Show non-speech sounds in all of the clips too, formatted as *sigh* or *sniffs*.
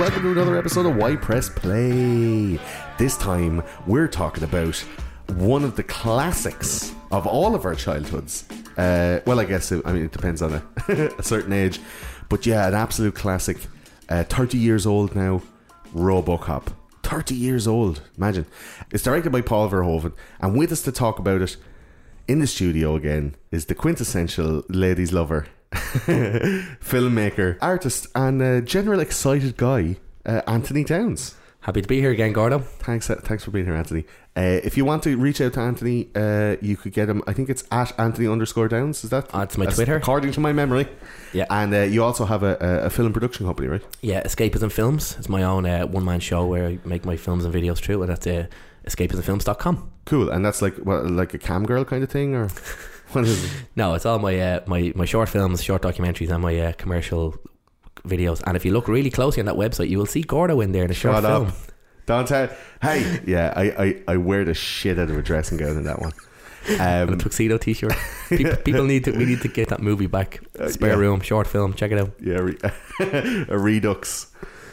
Welcome to another episode of Why Press Play. This time we're talking about one of the classics of all of our childhoods. Uh, well, I guess it, I mean it depends on a, *laughs* a certain age, but yeah, an absolute classic. Uh, Thirty years old now, RoboCop. Thirty years old. Imagine. It's directed by Paul Verhoeven, and with us to talk about it in the studio again is the quintessential ladies' lover, *laughs* filmmaker, artist, and uh, general excited guy, uh, Anthony Downs. Happy to be here again, Gordo. Thanks, uh, thanks for being here, Anthony. Uh, if you want to reach out to Anthony, uh, you could get him. I think it's at Anthony underscore Downs. Is that? That's my Twitter. according to my memory. Yeah. and uh, you also have a, a, a film production company, right? Yeah, Escapism Films. It's my own uh, one man show where I make my films and videos through, and that's uh, escapismfilms.com. Cool, and that's like what, like a cam girl kind of thing, or *laughs* what is it? No, it's all my uh, my my short films, short documentaries, and my uh, commercial videos. And if you look really closely on that website, you will see Gordo in there in a short Shut film. up. Don't tell. Hey, yeah, I, I, I wear the shit out of a dressing gown in that one. And *laughs* a Um, tuxedo T-shirt. *laughs* people, people need to. We need to get that movie back. Spare Uh, yeah. room, short film. Check it out. yeah, re- *laughs* a redux.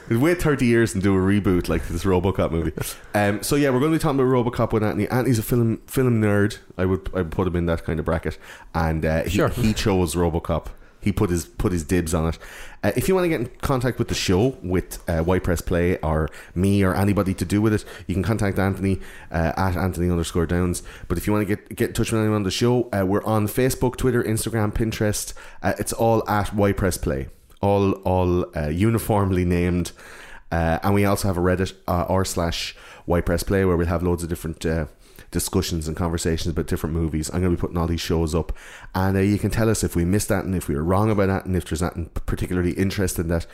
Wait 30 years and do a reboot like this RoboCop movie. *laughs* Um, so yeah, we're going to be talking about RoboCop with Anthony. Anthony's a film film nerd. I would I would put him in that kind of bracket, and uh, he, Sure. he chose RoboCop. He put his put his dibs on it. Uh, if you want to get in contact with the show, with uh, Why Press Play or me or anybody to do with it, you can contact Anthony uh, at Anthony underscore Downs. But if you want to get get in touch with anyone on the show, uh, we're on Facebook, Twitter, Instagram, Pinterest. Uh, it's all at Why Press Play all all uh, uniformly named. Uh, and we also have a Reddit uh, r slash Why Press Play where we'll have loads of different uh, discussions and conversations about different movies. I'm going to be putting all these shows up, and uh, you can tell us if we missed that and if we were wrong about that, and if there's nothing particularly interesting that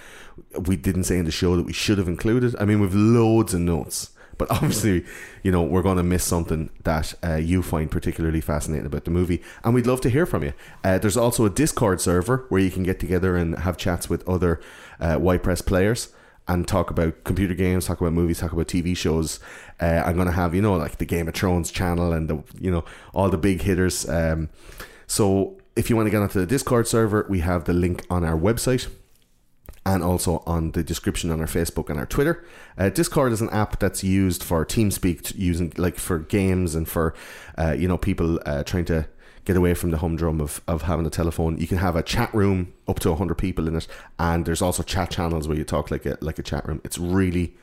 we didn't say in the show that we should have included. I mean, we've loads of notes. But *laughs* obviously, you know, we're going to miss something that uh, you find particularly fascinating about the movie, and we'd love to hear from you. Uh, there's also a Discord server where you can get together and have chats with other uh, White Press players and talk about computer games, talk about movies, talk about TV shows. Uh, I'm going to have, you know, like the Game of Thrones channel and the, you know, all the big hitters. Um, so if you want to get onto the Discord server, we have the link on our website and also on the description on our Facebook and our Twitter. Uh, Discord is an app that's used for TeamSpeak, using like for games and for uh, you know people uh, trying to get away from the humdrum of, of having a telephone. You can have a chat room up to hundred people in it, and there's also chat channels where you talk like a like a chat room. It's really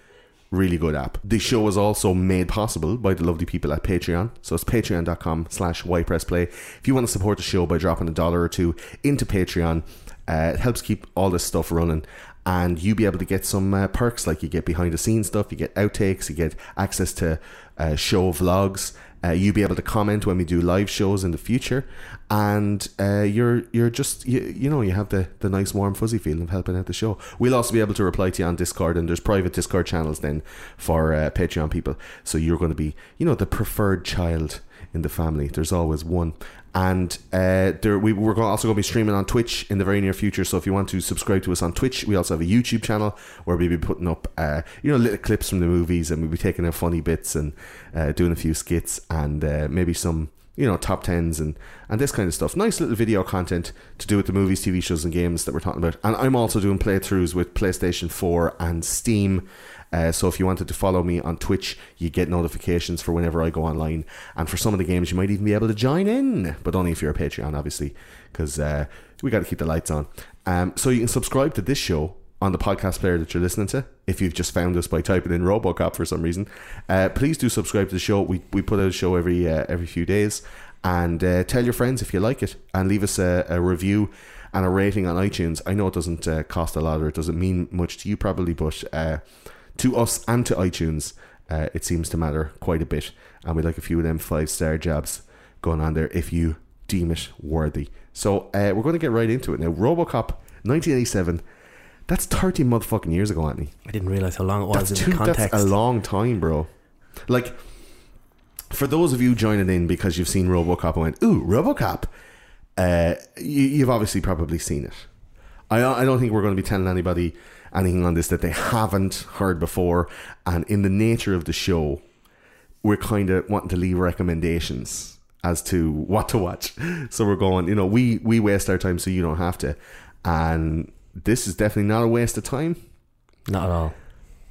really good app. The show is also made possible by the lovely people at Patreon. So it's patreon.com slash ypressplay. If you want to support the show by dropping a dollar or two into Patreon, uh, it helps keep all this stuff running. And you be able to get some uh, perks like you get behind the scenes stuff, you get outtakes, you get access to uh, show vlogs. Uh, you be able to comment when we do live shows in the future, and uh, you're you're just you, you know you have the, the nice warm fuzzy feeling of helping out the show. We'll also be able to reply to you on Discord, and there's private Discord channels then for uh, Patreon people. So you're going to be you know the preferred child in the family. There's always one. And uh, there, we, we're also going to be streaming on Twitch in the very near future. So if you want to subscribe to us on Twitch, we also have a YouTube channel where we'll be putting up, uh, you know, little clips from the movies, and we'll be taking out funny bits and uh, doing a few skits and uh, maybe some, you know top tens and and this kind of stuff. Nice little video content to do with the movies, TV shows, and games that we're talking about. And I'm also doing playthroughs with PlayStation 4 and Steam. Uh, so if you wanted to follow me on Twitch, you get notifications for whenever I go online. And for some of the games, you might even be able to join in, but only if you're a Patreon, obviously, because uh, we got to keep the lights on. Um, so you can subscribe to this show on the podcast player that you're listening to. If you've just found us by typing in RoboCop for some reason, uh, please do subscribe to the show. We we put out a show every uh, every few days, and uh, tell your friends if you like it, and leave us a, a review and a rating on iTunes. I know it doesn't uh, cost a lot or it doesn't mean much to you probably, but uh, to us and to iTunes, uh, it seems to matter quite a bit, and we like a few of them five star jobs going on there if you deem it worthy. So we're going to get right into it now. RoboCop, 1987. That's 30 motherfucking years ago, Anthony. I didn't realize how long it was That's, in context. that's a long time, bro. Like, for those of you joining in because you've seen RoboCop and went, ooh, RoboCop, uh, you, you've obviously probably seen it. I, I don't think we're going to be telling anybody anything on this that they haven't heard before. And in the nature of the show, we're kind of wanting to leave recommendations as to what to watch. *laughs* So we're going, you know, we we waste our time so you don't have to. And this is definitely not a waste of time. Not at all.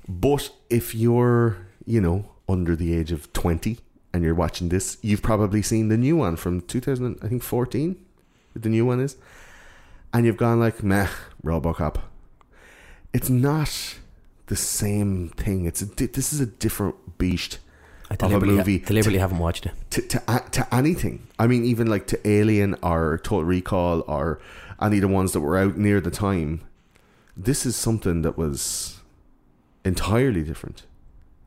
But if you're, you know, under the age of 20 and you're watching this, you've probably seen the new one from 2000, I think 14, the new one is. And you've gone like, meh, Robocop. It's not the same thing. It's a di- this is a different beast I of a movie. deliberately haven't watched it. to, to to anything. I mean, even like to Alien or Total Recall or any of the ones that were out near the time. This is something that was entirely different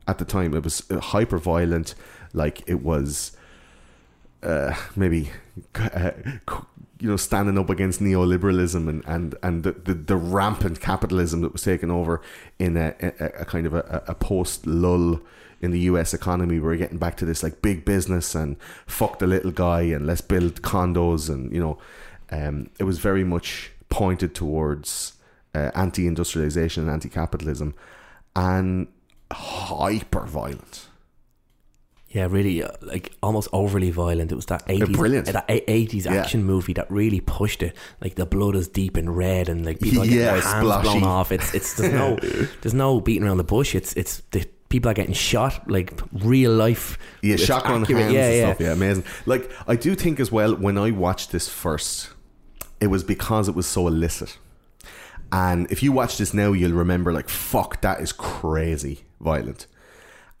at the time. It was hyper violent, like it was uh, maybe *laughs* uh, you know standing up against neoliberalism and and and the, the, the rampant capitalism that was taken over in a, a, a kind of a, a post lull in the U.S. economy. We're getting back to this like big business and fuck the little guy and let's build condos and you know, um, it was very much pointed towards uh, anti-industrialization and anti-capitalism and hyper violent. Yeah, really, uh, like almost overly violent. It was that eighties, brilliant. that eighties Yeah. action movie that really pushed it. Like the blood is deep and red, and like people are getting Yeah, their hands splashy. blown off. It's it's there's no *laughs* there's no beating around the bush. It's it's the people are getting shot like real life. Yeah, shotgun accurate. hands Yeah, and yeah. stuff. Yeah, amazing. Like I do think as well when I watched this first, it was because it was so illicit. And if you watch this now, you'll remember like fuck, that is crazy violent.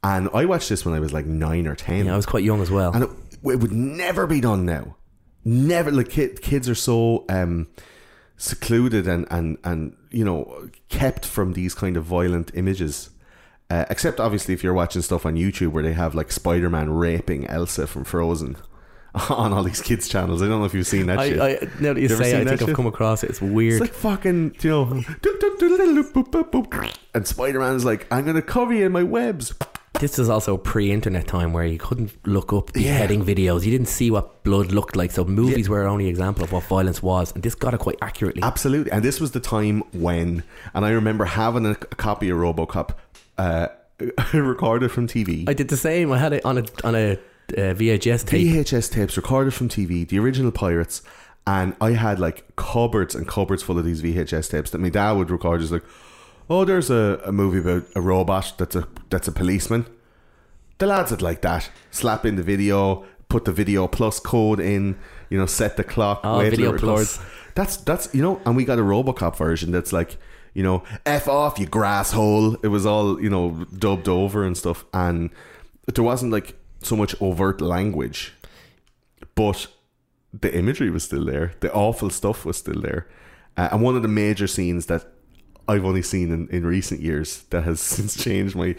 And I watched this when I was like nine or ten. Yeah, I was quite young as well. and it, it would never be done now. Never like kid, kids are so um, secluded and and and you know kept from these kind of violent images. Uh, except obviously if you're watching stuff on YouTube where they have like Spider Man raping Elsa from Frozen *laughs* on all these kids channels. I don't know if you've seen that I, shit. I now that you You say, I think I've come across it. It's weird. It's like fucking, you know, *laughs* and Spider Man's like, I'm gonna cover you in my webs. this is also pre-internet time where you couldn't look up Yeah. beheading videos. You didn't see what blood looked like. So movies were our only example of what violence was, and this got it quite accurately. Absolutely. And this was the time when, and I remember having a, a copy of Robocop uh, *laughs* recorded from TV. I did the same. I had it on a on a uh, VHS tape. VHS tapes recorded from TV, the original Pirates, and I had like cupboards and cupboards full of these VHS tapes that my dad would record. Just like, oh, there's a, a movie about a robot that's a that's a policeman. The lads would like that. Slap in the video, put the video plus code in, you know, set the clock, Oh, wait Video. Plus. That's that's you know, and we got a RoboCop version that's like, you know, f off you grasshole. It was all you know dubbed over and stuff, and there wasn't like so much overt language, but the imagery was still there. The awful stuff was still there, uh, and one of the major scenes that I've only seen in, in recent years that has *laughs* since changed my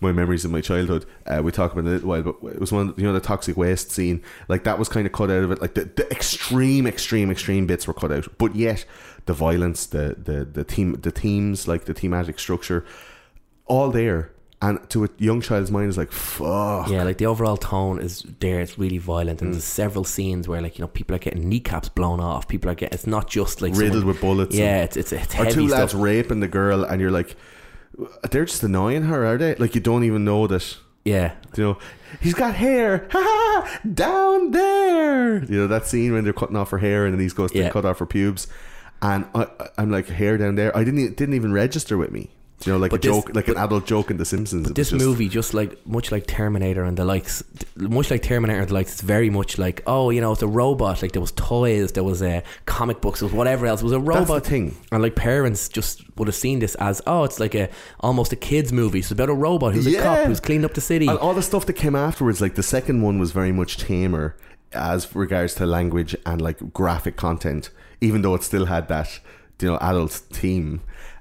my memories of my childhood. Uh, we talk about it a little while, but it was one you know the toxic waste scene. Like that was kind of cut out of it. Like the, the extreme, extreme, extreme bits were cut out, but yet the violence, the the the theme, the themes, like the thematic structure, all there. And to a young child's mind, is like fuck. Yeah, like the overall tone is there. It's really violent, Mm. and there's several scenes where, like, you know, people are getting kneecaps blown off. People are getting. It's not just like Riddled someone- with bullets Yeah, it's it's, it's or heavy two lads stuff. raping the girl, and you're like, they're just annoying her, are they? Like you don't even know that. Yeah. You know, he's got hair. *laughs* Ha ha! Down there. You know that scene when they're cutting off her hair and then he goes to Yeah. cut off her pubes, and I, I'm like hair down there. I didn't didn't even register with me. You know, like But a this- joke, like an adult joke in The Simpsons. It This just- movie, just like much like Terminator and the likes, much like Terminator and the likes, it's very much like oh, you know, it's a robot. Like there was toys, there was uh, comic books, there was whatever else. It was a robot thing. and like parents just would have seen this as oh, it's like a almost a kids movie. It's about a robot who's a cop who's cleaned up the city. And all the stuff that came afterwards, like the second one was very much tamer as regards to language and like graphic content, even though it still had that, you know, adult theme.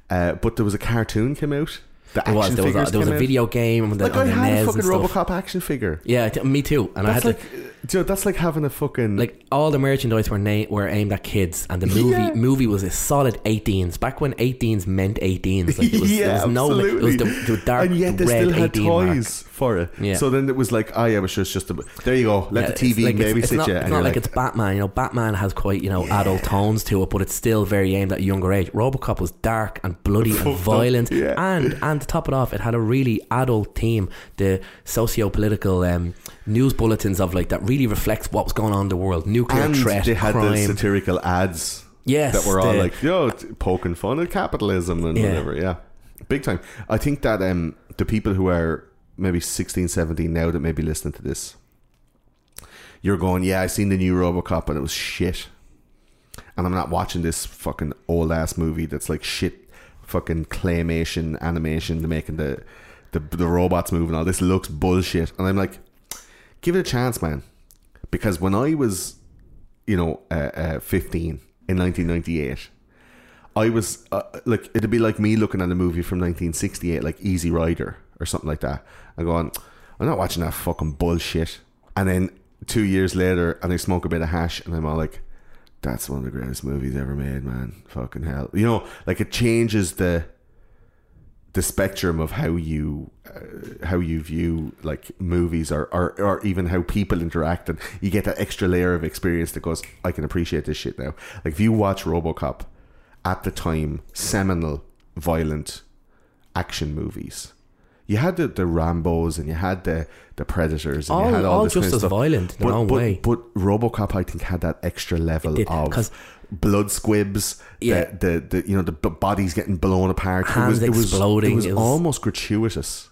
Uh, but there was a cartoon came out. The There was there was a, there was a video game the, Like I the had a fucking. RoboCop action figure. Yeah, t- me too. And I had like, to, you know, that's like having a fucking like all the merchandise were na- were aimed at kids, and the movie Yeah. movie was a solid 18s. Back when 18s meant 18s, like it was, *laughs* yeah, there was no, it was the, the dark and yet they red still had 18 mark. toys for it. Yeah. So then it was like, oh yeah, it was just, just a, there you go. Let Yeah, the TV like, it's- babysit it's not, you. It's not you're like, it's Batman. You know, Batman has quite you know adult tones to it, but it's still very aimed at a younger age. RoboCop was dark and bloody *laughs* and violent, yeah. and and to top it off, it had a really adult theme. The socio-political um, news bulletins of like that really reflects what was going on in the world. Nuclear and threat, they had the crime. satirical ads Yes, that were all the- like yo poking fun at capitalism and Yeah. whatever yeah big time i think that um the people who are maybe 16 17 now that may be listening to this you're going yeah i seen the new robocop and it was shit and i'm not watching this fucking old ass movie that's like shit fucking claymation animation making the the, the robots moving all this looks bullshit and i'm like give it a chance man because when i was you know, uh, uh, 15 in 1998, I was uh, like, it'd be like me looking at a movie from 1968, like Easy Rider or something like that, and going, I'm not watching that fucking bullshit. And then two years later, and I smoke a bit of hash, and I'm all like, that's one of the greatest movies ever made, man. Fucking hell. You know, like it changes the the spectrum of how you uh, how you view like movies or, or or even how people interact and you get that extra layer of experience that goes I can appreciate this shit now like if you watch RoboCop at the time seminal violent action movies you had the, the Rambos and you had the the Predators and all, you had all, all this just kind of as stuff. violent in their but, own but, way. but RoboCop I think had that extra level did, of blood squibs Yeah. the, the, the you know the bodies getting blown apart Hands it was, exploding, it was, it it was- was almost gratuitous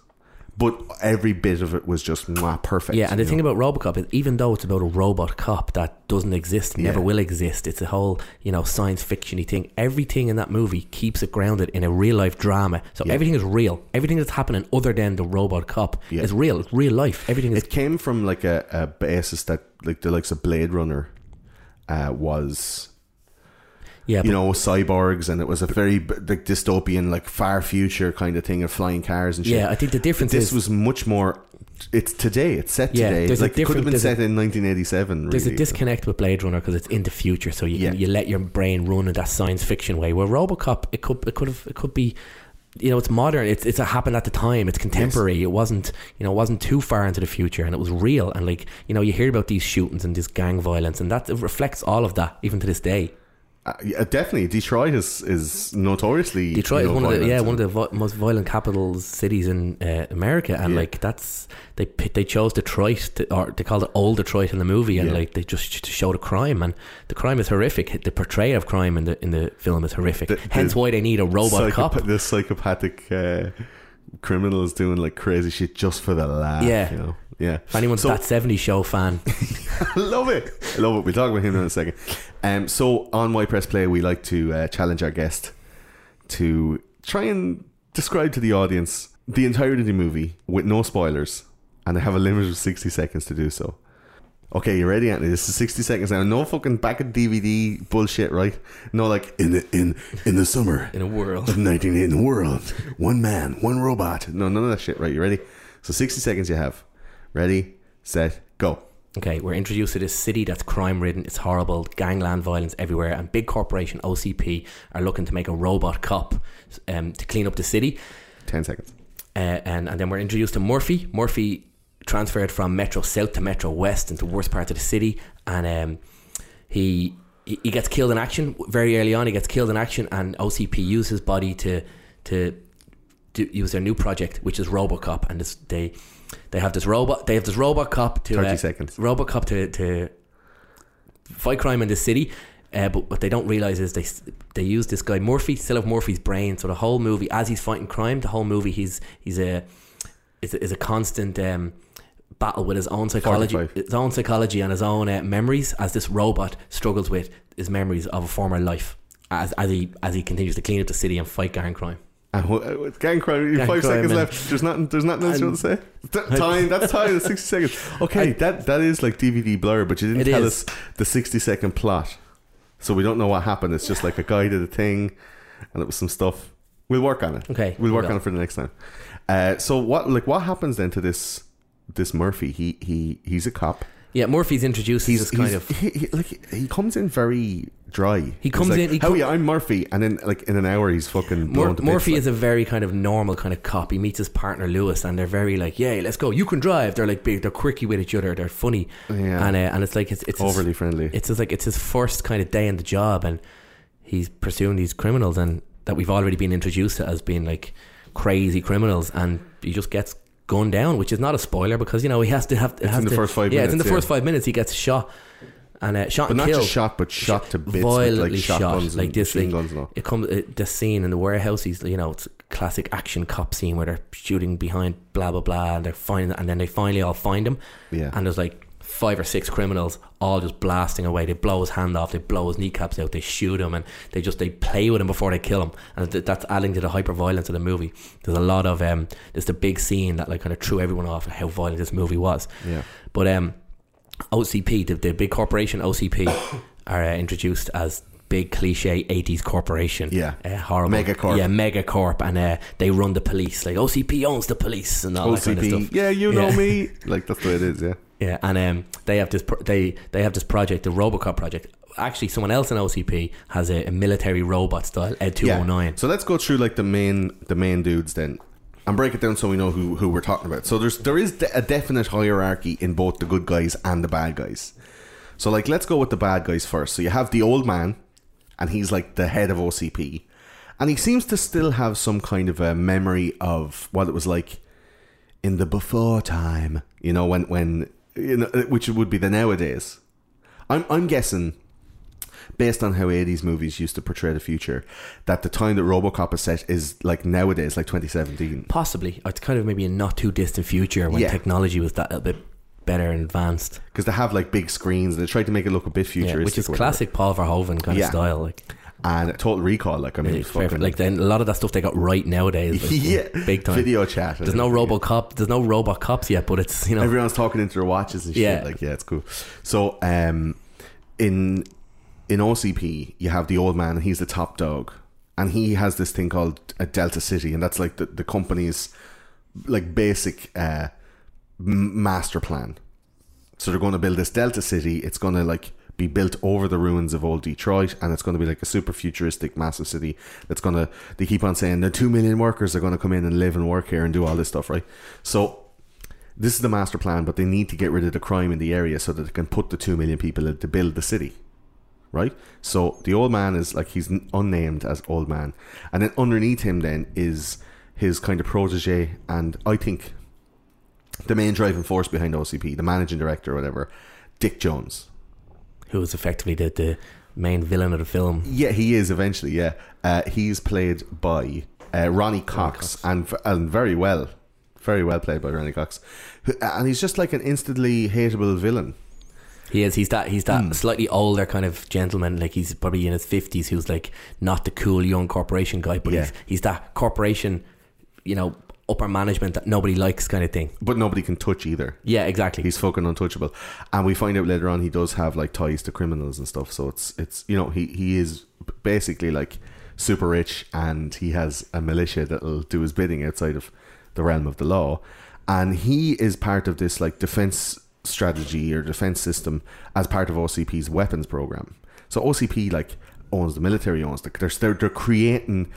but every bit of it was just mwah, perfect Yeah, and the thing know. about RoboCop is even though it's about a robot cop that doesn't exist, never Yeah. will exist, it's a whole you know science fictiony thing. Everything in that movie keeps it grounded in a real life drama. So Yeah. everything is real. Everything that's happening other than the robot cop Yeah. is real. It's real life. Everything is it came from like a, a basis that like the likes of Blade Runner uh, was yeah. you know cyborgs and it was a very like dystopian like far future kind of thing of flying cars and shit Yeah, I think the difference this is- was much more it's today it's set Yeah, today there's a like it could have been there's a- set in 1987 There's a really. disconnect with Blade Runner because it's in the future, so you Yeah. you let your brain run in that science fiction way. Where RoboCop, it could it could have it could be, you know, it's modern. It's it's a happened at the time. It's contemporary. It wasn't you know it wasn't too far into the future, and it was real. And like you know, you hear about these shootings and this gang violence, and that it reflects all of that even to this day. Uh, yeah, definitely Detroit is is notoriously Detroit you is one of the yeah one of the vi- most violent capital cities in uh, America, and Yeah. like that's they they chose Detroit to, or they called it old Detroit in the movie, and Yeah. like they just to show the crime, and the crime is horrific. The portrayal of crime in the in the film is horrific. The- Hence the why they need a robot Psychopa- cop. The psychopathic uh, criminals doing like crazy shit just for the laugh. Yeah. you know? yeah. If anyone's So- that 70s show fan, *laughs* love it. I love it. We'll talk about him in a second. Um, so on Why Press Play, we like to uh, challenge our guest to try and describe to the audience the entirety of the movie with no spoilers, and they have a limit of sixty seconds to do so. Okay, you ready, Anthony? This is sixty seconds now. No fucking back of DVD bullshit, right? No, like in the in in the summer in a world. of 1980 in the world. One man, one robot. No, none of that shit, right? You ready? So 60 seconds you have. Ready, set, go. Okay, we're introduced to this city that's crime ridden. It's horrible, gangland violence everywhere, and big corporation OCP are looking to make a robot cop um, to clean up the city. 10 seconds. Uh, and and then we're introduced to Murphy. Murphy transferred from Metro South to Metro West into the worst part of the city, and um, he he gets killed in action very early on. He gets killed in action, and OCP use his body to to do, use their new project, which is RoboCop, and this, they they have this robot. They have this robot cop to 30 uh, seconds. Robot cop to to fight crime in the city. Uh, but what they don't realize is they they use this guy Murphy, still have Murphy's brain. So the whole movie, as he's fighting crime, the whole movie he's he's a is a, is a constant um, battle with his own psychology, 45. his own psychology and his own uh, memories. As this robot struggles with his memories of a former life, as as he as he continues to clean up the city and fight gang crime. And wh- uh, gang crime. Gang five crime seconds left. There's nothing. There's nothing else you want to say. Th- time. That's *laughs* time. Sixty seconds. Okay, that that is like DVD blur, but you didn't tell is. us the sixty second plot, so we don't know what happened. It's just like a guy did a thing, and it was some stuff. We'll work on it. Okay, we'll work on. it for the next time. Uh, so what like what happens then to this this Murphy? He he he's a cop. Yeah, Murphy's introduced He's as this kind of he, he, like he comes in very dry. He comes like, in- he How com- you? I'm Murphy, and then like in an hour he's fucking Mur- to bits, Murphy like. is a very kind of normal kind of cop. He meets his partner Lewis, and they're very like, "Yeah, let's go. You can drive." They're like big. They're quirky with each other. They're funny, Yeah. and uh, and it's like it's it's overly his, friendly. It's his, like it's his first kind of day in the job, and he's pursuing these criminals, and that we've already been introduced to as being like crazy criminals, and he just gets gunned down, which is not a spoiler because you know he has to have. It's has in the to- first five Yeah, it's in the minutes, first five minutes. He gets shot. And uh, shot But and not killed. just shot, but shot to bits violently like shot, shotguns like this. like, guns. It comes uh, this scene in the warehouse. He's you know it's a classic action cop scene where they're shooting behind blah blah blah, and they're finding, and then they finally all find him. Yeah. And there's like five or six criminals all just blasting away. They blow his hand off, they blow his kneecaps out, they shoot him, and they just they play with him before they kill him. And th- that's adding to the hyper violence of the movie. There's a lot of um. There's the big scene that like kind of threw everyone off how violent this movie was. Yeah. But um, OCP, the, the big corporation OCP, *coughs* are uh, introduced as big cliche 80s corporation. Yeah. Uh, horrible. Megacorp. Yeah, megacorp. And uh, they run the police. Like OCP owns the police and all that kind of stuff. yeah, you know Yeah. me. *laughs* Like that's the way it is. Yeah. Yeah, and um, they have this pro- they they have this project, the RoboCop project. Actually, someone else in OCP has a, a military robot style Ed two hundred nine. Yeah. So let's go through like the main the main dudes then, and break it down so we know who who we're talking about. So there's there is de- a definite hierarchy in both the good guys and the bad guys. So like let's go with the bad guys first. So you have the old man, and he's like the head of OCP, and he seems to still have some kind of a memory of what it was like in the before time. You know when when you know uh, which would be the nowadays. I'm I'm guessing based on how 80s movies used to portray the future, that the time that Robocop is set is like nowadays, like 2017. Possibly, uh, it's kind of maybe a not too distant future when Yeah. technology was that a bit better and advanced. Because they have like big screens, and they try to make it look a bit Yeah, futuristic. which is classic Paul Verhoeven kind Yeah. of style. Like, And Total Recall, like, I mean, it's fucking. perfect. like then a lot of that stuff they got right nowadays. Like, *laughs* yeah, big time. Video chat. There's no RoboCop. There's no robot cops yet, but it's you know Everyone's talking into their watches and shit. Yeah. Like, yeah, it's cool. So, um, in in OCP, you have the old man, and he's the top dog, and he has this thing called a Delta City, and that's like the the company's like basic uh, master plan. So they're going to build this Delta City. It's going to like be built over the ruins of old Detroit, and it's going to be like a super futuristic, massive city. That's going to. They keep on saying the two million workers are going to come in and live and work here and do all this stuff, right? So this is the master plan, but they need to get rid of the crime in the area so that they can put the two million people to build the city, right? So the old man is like he's unnamed as old man, and then underneath him then is his kind of protege, and I think the main driving force behind OCP, the managing director or whatever, Dick Jones. Who was effectively the, the main villain of the film. Yeah, he is eventually. Yeah, uh, he's played by uh, Ronny Cox, and and very well, very well played by Ronny Cox, and he's just like an instantly hateable villain. He is. He's that. He's that Hmm. slightly older kind of gentleman. Like he's probably in his fifties. Who's like not the cool young corporation guy, but Yeah. he's he's that corporation, you know, upper management that nobody likes kind of thing. But nobody can touch either. Yeah, exactly. He's fucking untouchable, and we find out later on he does have like ties to criminals and stuff. So it's it's you know he he is basically like super rich, and he has a militia that'll do his bidding outside of the realm of the law, and he is part of this like defense strategy or defense system as part of OCP's weapons program. So OCP like owns the military, owns the they're they're, they're creating.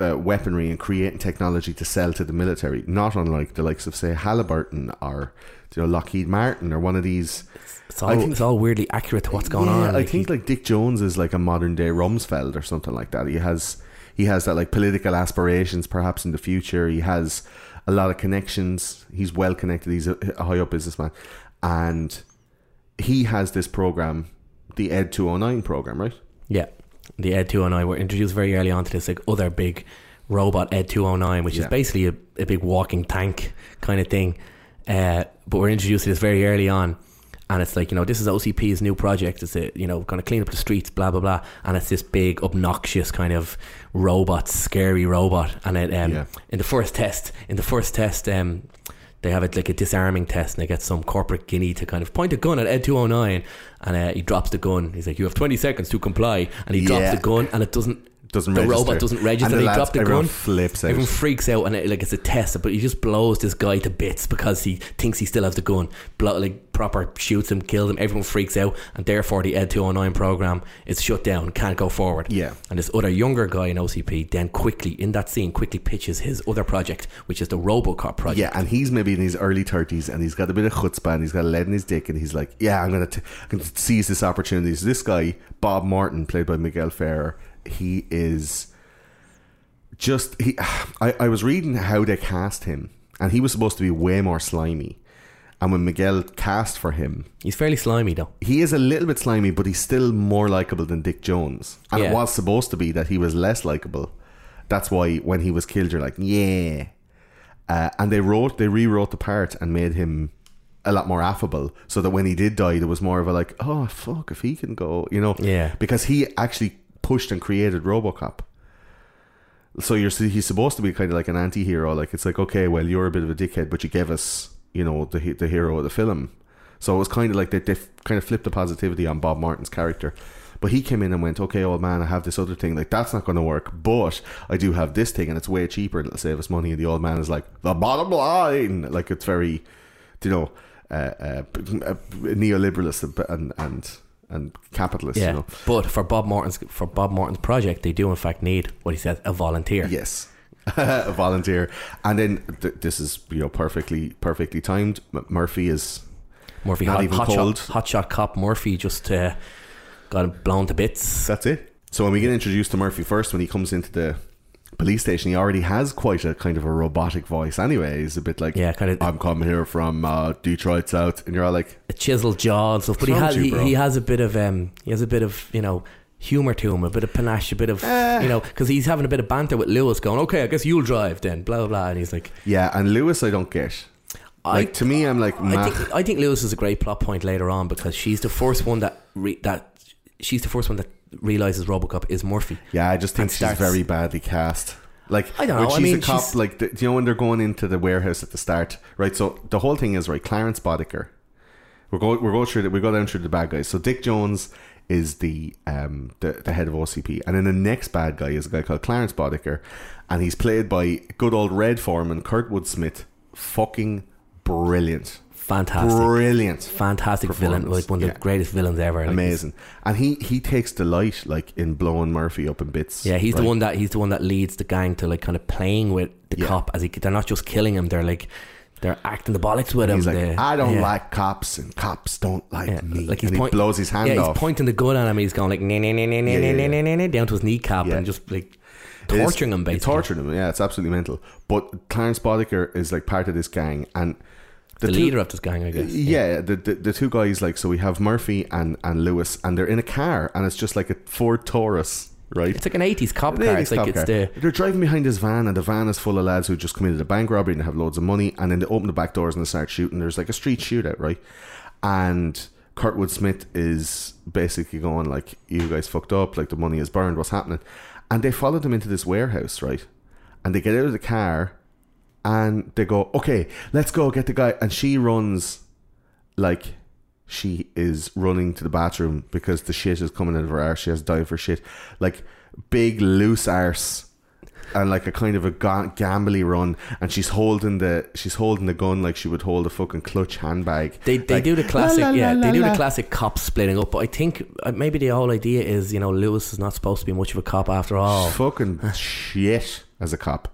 Uh, weaponry and creating technology to sell to the military, not unlike the likes of say Halliburton or you know Lockheed Martin or one of these it's all I think- it's all weirdly accurate to what's going yeah, on. I Like, think like Dick Jones is like a modern day Rumsfeld or something like that. He has he has that like political aspirations perhaps in the future. He has a lot of connections. He's well connected. He's a, a high up businessman, and he has this program, the Ed two hundred nine program, right? Yeah, the Ed 209 were introduced very early on to this like other big robot Ed 209, which Yeah. is basically a, a big walking tank kind of thing. Uh, but we're introduced to this very early on, and it's like you know this is OCP's new project. It's a, you know going to clean up the streets, blah blah blah, and it's this big obnoxious kind of robot, scary robot. And it um, Yeah. in the first test, in the first test, um, they have it like a disarming test, and they get some corporate guinea to kind of point a gun at Ed 209, and uh, he drops the gun. He's like, "You have 20 seconds to comply," and he drops the gun, and it doesn't. Doesn't the register. robot doesn't register. And the he lads- dropped the everyone gun. flips out. Everyone freaks out, and it, like it's a test, but he just blows this guy to bits because he thinks he still has the gun. Blow, like proper shoots him, kills him. Everyone freaks out, and therefore the Ed 209 program is shut down, can't go forward. Yeah. And this other younger guy in OCP then quickly in that scene quickly pitches his other project, which is the RoboCop project. Yeah, and he's maybe in his early thirties, and he's got a bit of chutzpah, and he's got a lead in his dick, and he's like, "Yeah, I'm gonna, t- I'm gonna seize this opportunity." So this guy, Bob Morton, played by Miguel Ferrer, he is just he. *sighs* I, I was reading how they cast him, and he was supposed to be way more slimy. And when Miguel cast for him, He's fairly slimy though. he is a little bit slimy, but he's still more likable than Dick Jones. And Yeah. it was supposed to be that he was less likable. That's why when he was killed, you're like, yeah. Uh, and they wrote, they rewrote the part and made him a lot more affable, so that when he did die, there was more of a like, oh fuck, if he can go, you know, Yeah. because he actually pushed and created RoboCop. So you're he's supposed to be kind of like an anti-hero. Like it's like, okay, well, you're a bit of a dickhead, but you gave us, you know, the the hero of the film. So it was kind of like they, they kind of flipped the positivity on Bob Morton's character. But he came in and went, okay, old man, I have this other thing. Like, that's not going to work. But I do have this thing and it's way cheaper and it'll save us money. And the old man is like, the bottom line. Like, it's very, you know, uh, uh, uh, neoliberalist and, and, and, and capitalist, Yeah. you know. But for Bob Morton's for Bob Morton's project, they do in fact need what he says a volunteer. Yes. *laughs* a volunteer. And then th- this is, you know, perfectly, perfectly timed. M- Murphy is Murphy, Not hot, even hot cold. shot, hot shot cop Murphy just uh, got him blown to bits. That's it. So when we get introduced to Murphy first, when he comes into the police station, he already has quite a kind of a robotic voice. Anyway, he's a bit like, Yeah, kind of- I'm coming here from uh, Detroit South, and you're all like, a chiseled jaw and stuff. But he has with he, he has a bit of um he has a bit of you know humor to him, a bit of panache, a bit of Eh. you know because he's having a bit of banter with Lewis, going, "Okay, I guess you'll drive then." Blah blah blah, and he's like, yeah. And Lewis, I don't get. I- to me, I'm like, I think I think Lewis is a great plot point later on because she's the first one that re- that she's the first one that realizes RoboCop is Murphy. yeah, I just think she's starts- very badly cast. Like I don't when know, I she's mean, a cop, she's- like the, do you know when they're going into the warehouse at the start, right? So the whole thing is right. Clarence Boddicker. We're going. We're going through. The, we go down through the bad guys. So Dick Jones is the um the, the head of OCP, and then the next bad guy is a guy called Clarence Boddicker, and he's played by good old Red Foreman Kurtwood Smith. Fucking brilliant, Fantastic, brilliant, fantastic villain, like one of the Yeah. greatest villains ever. Like, amazing. And he he takes delight like in blowing Murphy up in bits. Yeah, he's the one that he's the one that leads the gang to like kind of playing with the Yeah. cop as he they're not just killing him, they're like they're acting the bollocks with him. He's like, They- I don't yeah. like cops, and cops don't like Yeah, me. like he's and he blows his hand yeah, off. he's pointing the gun at him. He's going like, Yeah, yeah, down to his kneecap Yeah. and just like is- torturing him basically. Torturing him, yeah, it's absolutely mental. But Clarence Boddicker is like part of this gang, and the two- leader of this gang, I guess. Yeah, the, the the two guys like so we have Murphy and and Lewis, and they're in a car, and it's just like a Ford Taurus, right? It's like an 80s cop An car. 80s It's like it's car. the They're driving behind this van, and the van is full of lads who just committed a bank robbery and have loads of money. And then they open the back doors and they start shooting. There's like a street shootout, right? And Kurtwood Smith is basically going like, "You guys fucked up. Like the money is burned. What's happening?" And they follow them into this warehouse, right? And they get out of the car, and they go, "Okay, let's go get the guy." And she runs like she is running to the bathroom because the shit is coming out of her arse. She has to dive for shit. Like big loose arse. And like a kind of a ga- gambly run, and she's holding the she's holding the gun like she would hold a fucking clutch handbag. They, they Like, do the classic, la, la, yeah. la, they do la. the classic cop splitting up. But I think uh, maybe the whole idea is, you know, Lewis is not supposed to be much of a cop after all. fucking shit as a cop.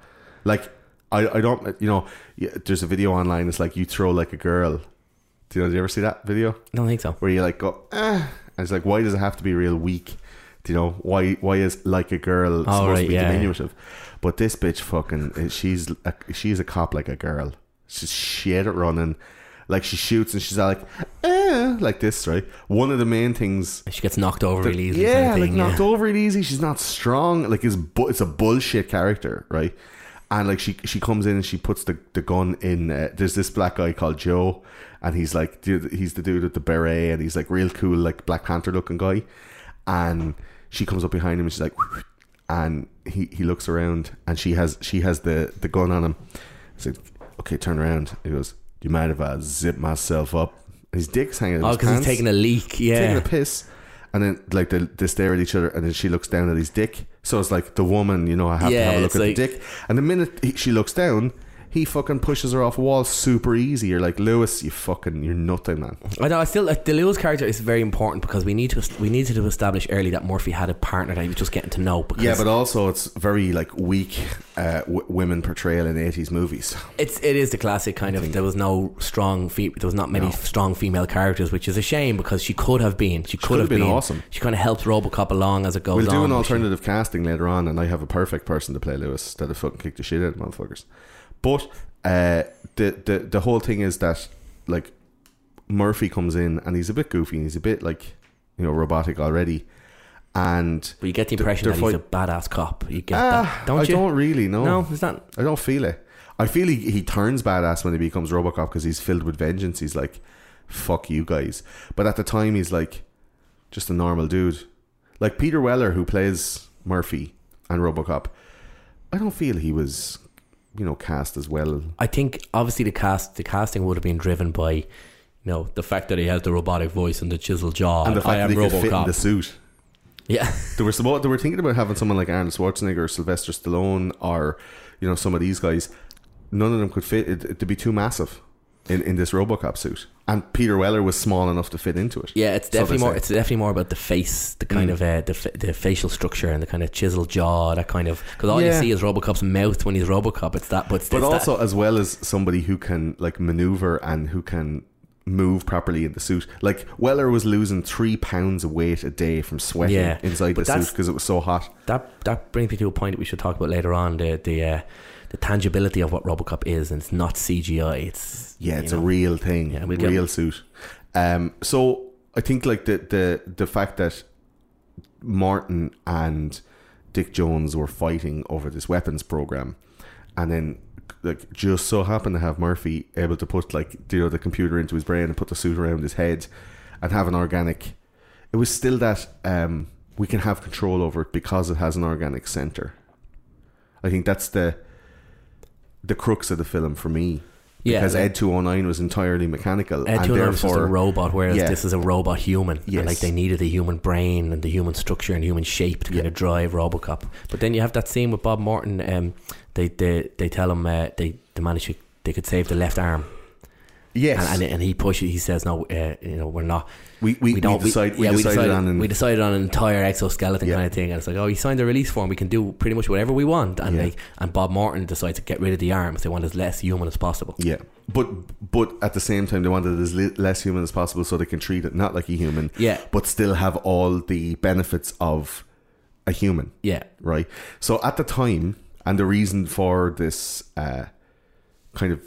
Like I, I don't you know there's a video online. It's like you throw like a girl. Do you know? Did you ever see that video I don't think so. where you like go ah, and it's like why does it have to be real weak do You know why? Why is like a girl supposed Oh, right, to be yeah, diminutive? But this bitch fucking uh, she's a, she's a cop like a girl. She's shit at running. Like she shoots and she's like, eh, like this, right? One of the main things She gets knocked over really easily. yeah, kind of like thing, knocked yeah. over really easy. She's not strong. Like it's bu- it's a bullshit character, right? And like she she comes in and she puts the, the gun in. Uh, there's this black guy called Joe, and he's like dude, he's the dude with the beret, and he's like real cool, like Black Panther looking guy. And she comes up behind him and she's like, *sniffs* and he, he looks around and she has she has the the gun on him. He's like, okay, turn around. He goes, do you mind if I zip myself up? And his dick's hanging. out Oh, because he's taking a leak. Yeah, taking a piss, and then like they, they stare at each other, and then she looks down at his dick. So it's like the woman, you know, I have Yeah, to have a look at like- the dick. And the minute he, she looks down, he fucking pushes her off a wall super easy. You're like Lewis, you fucking, you're nothing, man. I know. I still like the Lewis character is very important because we need to we needed to establish early that Murphy had a partner that he was just getting to know. Because Yeah, but also it's very like weak uh, w- women portrayal in '80s movies. It's it is the classic kind of there was no strong fe- there was not many No. strong female characters, which is a shame because she could have been she could, could have have been been, awesome. She kind of helped RoboCop along as it goes We'll do on. an but she- alternative casting later on, and I have a perfect person to play Lewis that'll fucking kick the shit out of motherfuckers. But uh, the the the whole thing is that like Murphy comes in and he's a bit goofy and he's a bit like you know robotic already, and But you get the impression that he's a badass cop. You get Ah, that, don't I you? I don't really know. no, is that I don't feel it. I feel he, he turns badass when he becomes Robocop because he's filled with vengeance. He's like, "Fuck you guys," but at the time he's like just a normal dude, like Peter Weller who plays Murphy and Robocop. I don't feel he was, you know, cast as well. I think obviously the cast the casting would have been driven by you know the fact that he has the robotic voice and the chisel jaw And the I fact am that he could fit in the suit. yeah, They were they were thinking about having someone like Arnold Schwarzenegger, or Sylvester Stallone, or you know some of these guys. None of them could fit. It, it'd be too massive in, in this RoboCop suit. And Peter Weller was small enough to fit into it. yeah. It's So definitely more. It's definitely more about the face, the kind Mm. of uh, the the facial structure and the kind of chisel jaw, that kind of because all you see is RoboCop's mouth when he's RoboCop. It's that, but it's, but it's also that, as well as somebody who can like maneuver and who can move properly in the suit. Like Weller was losing three pounds of weight a day from sweating Yeah, inside the suit because it was so hot. that that brings me to a point that we should talk about later on. The the uh, the tangibility of what RoboCop is, and it's not CGI. It's Yeah, it's know, a real thing, Yeah, we'll real suit. Um, so I think like the the the fact that Morton and Dick Jones were fighting over this weapons program, and then like just so happened to have Murphy able to put like you know the computer into his brain and put the suit around his head, and have an organic. It was still that um, we can have control over it because it has an organic center. I think that's the the crux of the film for me. Yeah, because like- Ed two hundred nine was entirely mechanical, Ed 209 was just a robot, whereas Yeah. this is a robot human. And Yes. like they needed the human brain and the human structure and human shape to kind Yeah. of drive Robocop. But then you have that scene with Bob Morton. Um, they they they tell him uh, they they managed to, they could save the left arm, yes, and, and and he pushes. He says, "No, uh, you know, we're not." we we, we, don't. decide, we, yeah, decided, on an, we decided on an entire exoskeleton Yeah. kind of thing, and it's like, oh, he signed a release form. We can do pretty much whatever we want, and Yeah. like, and Bob Morton decides to get rid of the arms. They want as less human as possible. yeah, but but at the same time they wanted it as li- less human as possible so they can treat it not like a human, Yeah. but still have all the benefits of a human. Yeah, right? So at the time, and the reason for this uh, kind of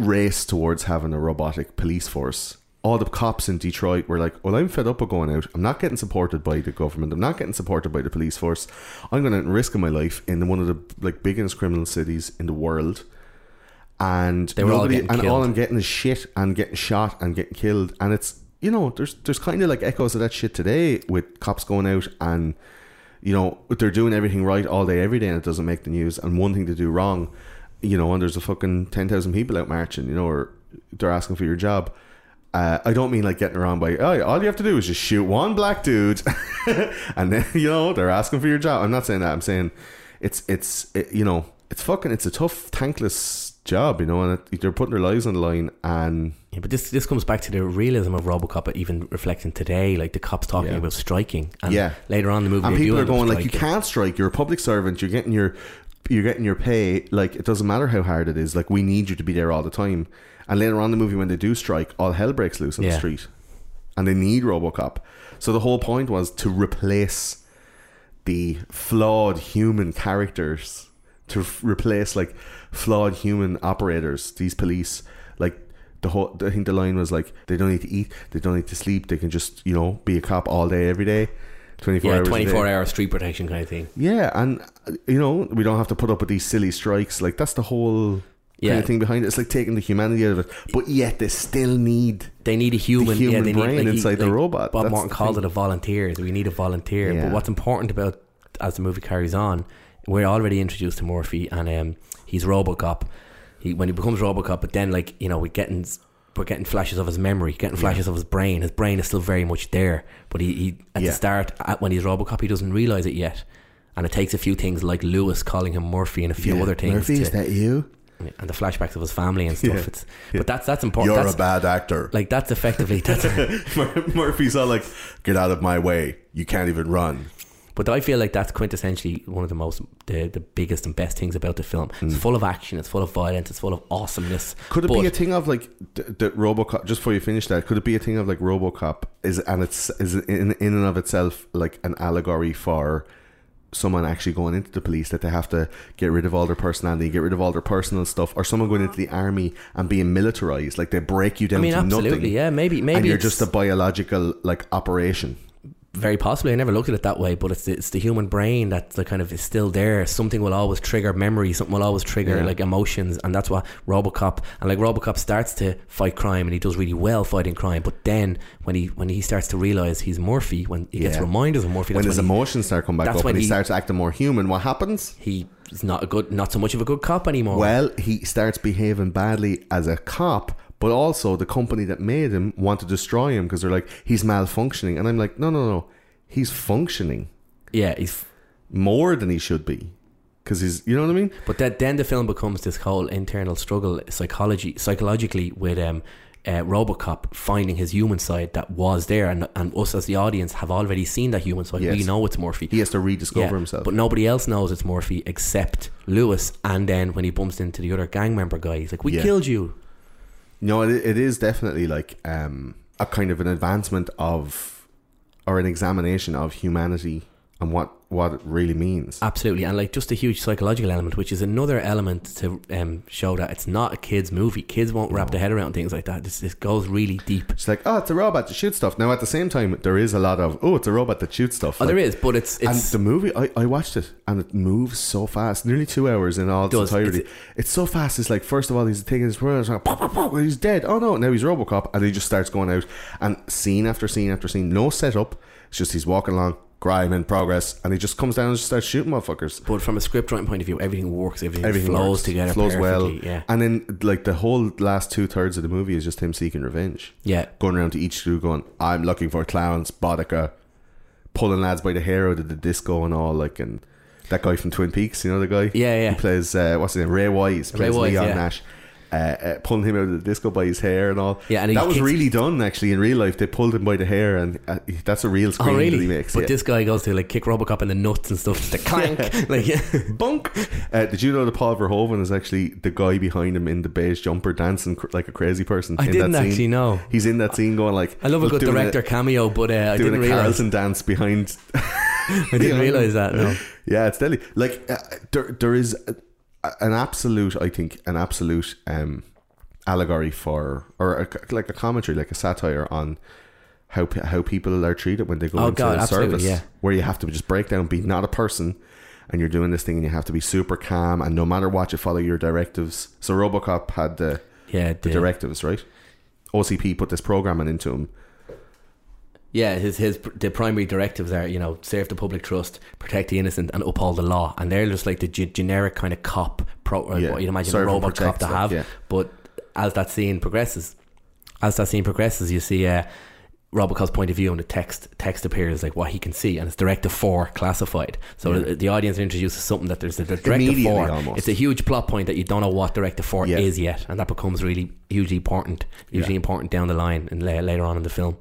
race towards having a robotic police force, all the cops in Detroit were like, "Well, I'm fed up of going out. I'm not getting supported by the government. I'm not getting supported by the police force. I'm going to risk my life in one of the like biggest criminal cities in the world." And They were all nobody, getting and all. I'm getting is shit and getting shot and getting killed. And it's you know, there's there's kind of like echoes of that shit today with cops going out and you know they're doing everything right all day every day and it doesn't make the news and one thing to do wrong you know and there's a fucking 10,000 people out marching you know or they're asking for your job uh, I don't mean like getting around by oh all you have to do is just shoot one black dude. *laughs* And then you know they're asking for your job. I'm not saying that. I'm saying it's it's it, you know it's fucking it's a tough thankless job you know and it, they're putting their lives on the line and Yeah, but this this comes back to the realism of RoboCop, even reflecting today, like the cops talking Yeah. about striking, and Yeah. later on in the movie, and people are going like you can't strike. You're a public servant. You're getting your you're getting your pay like it doesn't matter how hard it is like we need you to be there all the time. And later on in the movie when they do strike all hell breaks loose on the street. And they need robocop. So the whole point was to replace the flawed human characters to f- replace like flawed human operators. These police, like the whole, I think the line was like, they don't need to eat, they don't need to sleep, they can just you know be a cop all day, every day, twenty four Yeah, hours. a day. hour street protection kind of thing. Yeah, and you know we don't have to put up with these silly strikes. Like that's the whole Yeah. kind of thing behind it. It's like taking the humanity out of it, but yet they still need. They need a human, human yeah, they brain need, like, inside the robot. Bob That's Martin the called thing. it a volunteer. So we need a volunteer. Yeah. But what's important about as the movie carries on, we're already introduced to Murphy, and um, he's RoboCop. He when he becomes RoboCop, but then like you know we're getting we're getting flashes of his memory, getting flashes of his brain. His brain is still very much there, but he, he at Yeah. the start at, when he's RoboCop, he doesn't realize it yet. And it takes a few things like Lewis calling him Murphy and a few Yeah. other things, Murphy, to- is that you? and the flashbacks of his family and *laughs* stuff. Yeah. It's, But that's that's important. You're that's, a bad actor. like that's effectively that's. *laughs* Murphy's all like, "Get out of my way! You can't even run." But I feel like that's quintessentially one of the most, the, the biggest and best things about the film. It's mm. full of action, it's full of violence, it's full of awesomeness. Could it but be a thing of like the, the RoboCop? Just before you finish that, could it be a thing of like RoboCop is and it's is in in and of itself like an allegory for someone actually going into the police that they have to get rid of all their personality, get rid of all their personal stuff, or someone going into the army and being militarized, like they break you I down mean, to absolutely, nothing, yeah. Maybe, maybe and you're just a biological like operation. Very possibly. I never looked at it that way, but it's the, it's the human brain that the kind of is still there. Something will always trigger memory. Something will always trigger Yeah. like emotions, and that's what RoboCop and like RoboCop starts to fight crime, and he does really well fighting crime. But then when he when he starts to realize he's Murphy, when he gets Yeah. reminders of Murphy, when his when he, emotions start coming back up when and he, he- starts acting more human, what happens? he's not a good, not so much of a good cop anymore. Well, he starts behaving badly as a cop, but also the company that made him want to destroy him because they're like he's malfunctioning, and I'm like, no, no, no, he's functioning yeah, he's more than he should be because he's, you know what I mean? But that then the film becomes this whole internal struggle psychology psychologically with um uh, RoboCop finding his human side that was there, and and us as the audience have already seen that human side. Yes. We know it's Murphy. He has to rediscover Yeah, himself. But nobody else knows it's Murphy except Lewis. And then when he bumps into the other gang member guy, he's like, "We Yeah. killed you." No, it, it is definitely like um, a kind of an advancement of, or an examination of humanity and what what it really means. Absolutely, and like just a huge psychological element, which is another element to um, show that it's not a kids' movie. Kids won't wrap their head around things like that. This, this goes really deep. It's like, oh, it's a robot that shoots stuff. Now, at the same time, there is a lot of, oh, it's a robot that shoots stuff. Oh, Like, there is, but it's and it's the movie, I, I watched it, and it moves so fast, nearly two hours in all its does. entirety. It's- It's, so fast. It's like first of all, he's taking his words, like, pop, pop, pop, he's dead. Oh no, now he's RoboCop, and he just starts going out, and scene after scene after scene, no setup. It's just he's walking along, crime in progress, and he just comes down and just starts shooting motherfuckers. But from a script writing point of view, everything works. Everything, Everything flows works, together. flows well, Yeah, and then like the whole last two thirds of the movie is just him seeking revenge. yeah. going around to each crew going, I'm looking for clowns, Boddicker, pulling lads by the hair out of the disco and all, like, and that guy from Twin Peaks, you know the guy? Yeah, yeah. He plays, uh, what's his name? Ray Wise, plays Wise, Leon yeah. Nash. Uh, uh, pulling him out of the disco by his hair and all. Yeah, and that was really done actually in real life. They pulled him by the hair, and uh, that's a real scream Oh really? that he makes. but yeah. this guy goes to like kick Robocop in the nuts and stuff. The clank, *laughs* like bunk. Uh, did you know that Paul Verhoeven is actually the guy behind him in the beige jumper dancing cr- like a crazy person? I in didn't that scene? actually know. He's in that scene going like, I love a good director cameo, but uh, I doing didn't a realize. Carlton dance behind *laughs* I didn't realize that. No. *laughs* Yeah, it's deadly. Like uh, there, there is a, an absolute, I think, an absolute um, allegory for, or a, like a commentary, like a satire on how how people are treated when they go Oh, into God, absolutely, service. yeah. Where you have to just break down, be not a person, and you're doing this thing, and you have to be super calm, and no matter what, you follow your directives. So RoboCop had the Yeah, the the, directives, right? OCP put this programming into him. Yeah. His his the primary directives are you know serve the public trust, protect the innocent, and uphold the law. And they're just like the ge- generic kind of cop, pro, Yeah. what you'd imagine Serve a robot cop to have. yeah. But as that scene progresses, as that scene progresses, you see. Uh, Robocop's point of view and the text text appears like what he can see and it's directive 4 classified so the, the audience to something that there's a directive 4 almost. it's a huge plot point that you don't know what directive 4 Yeah. is yet and that becomes really hugely important hugely Yeah. important down the line and la- later on in the film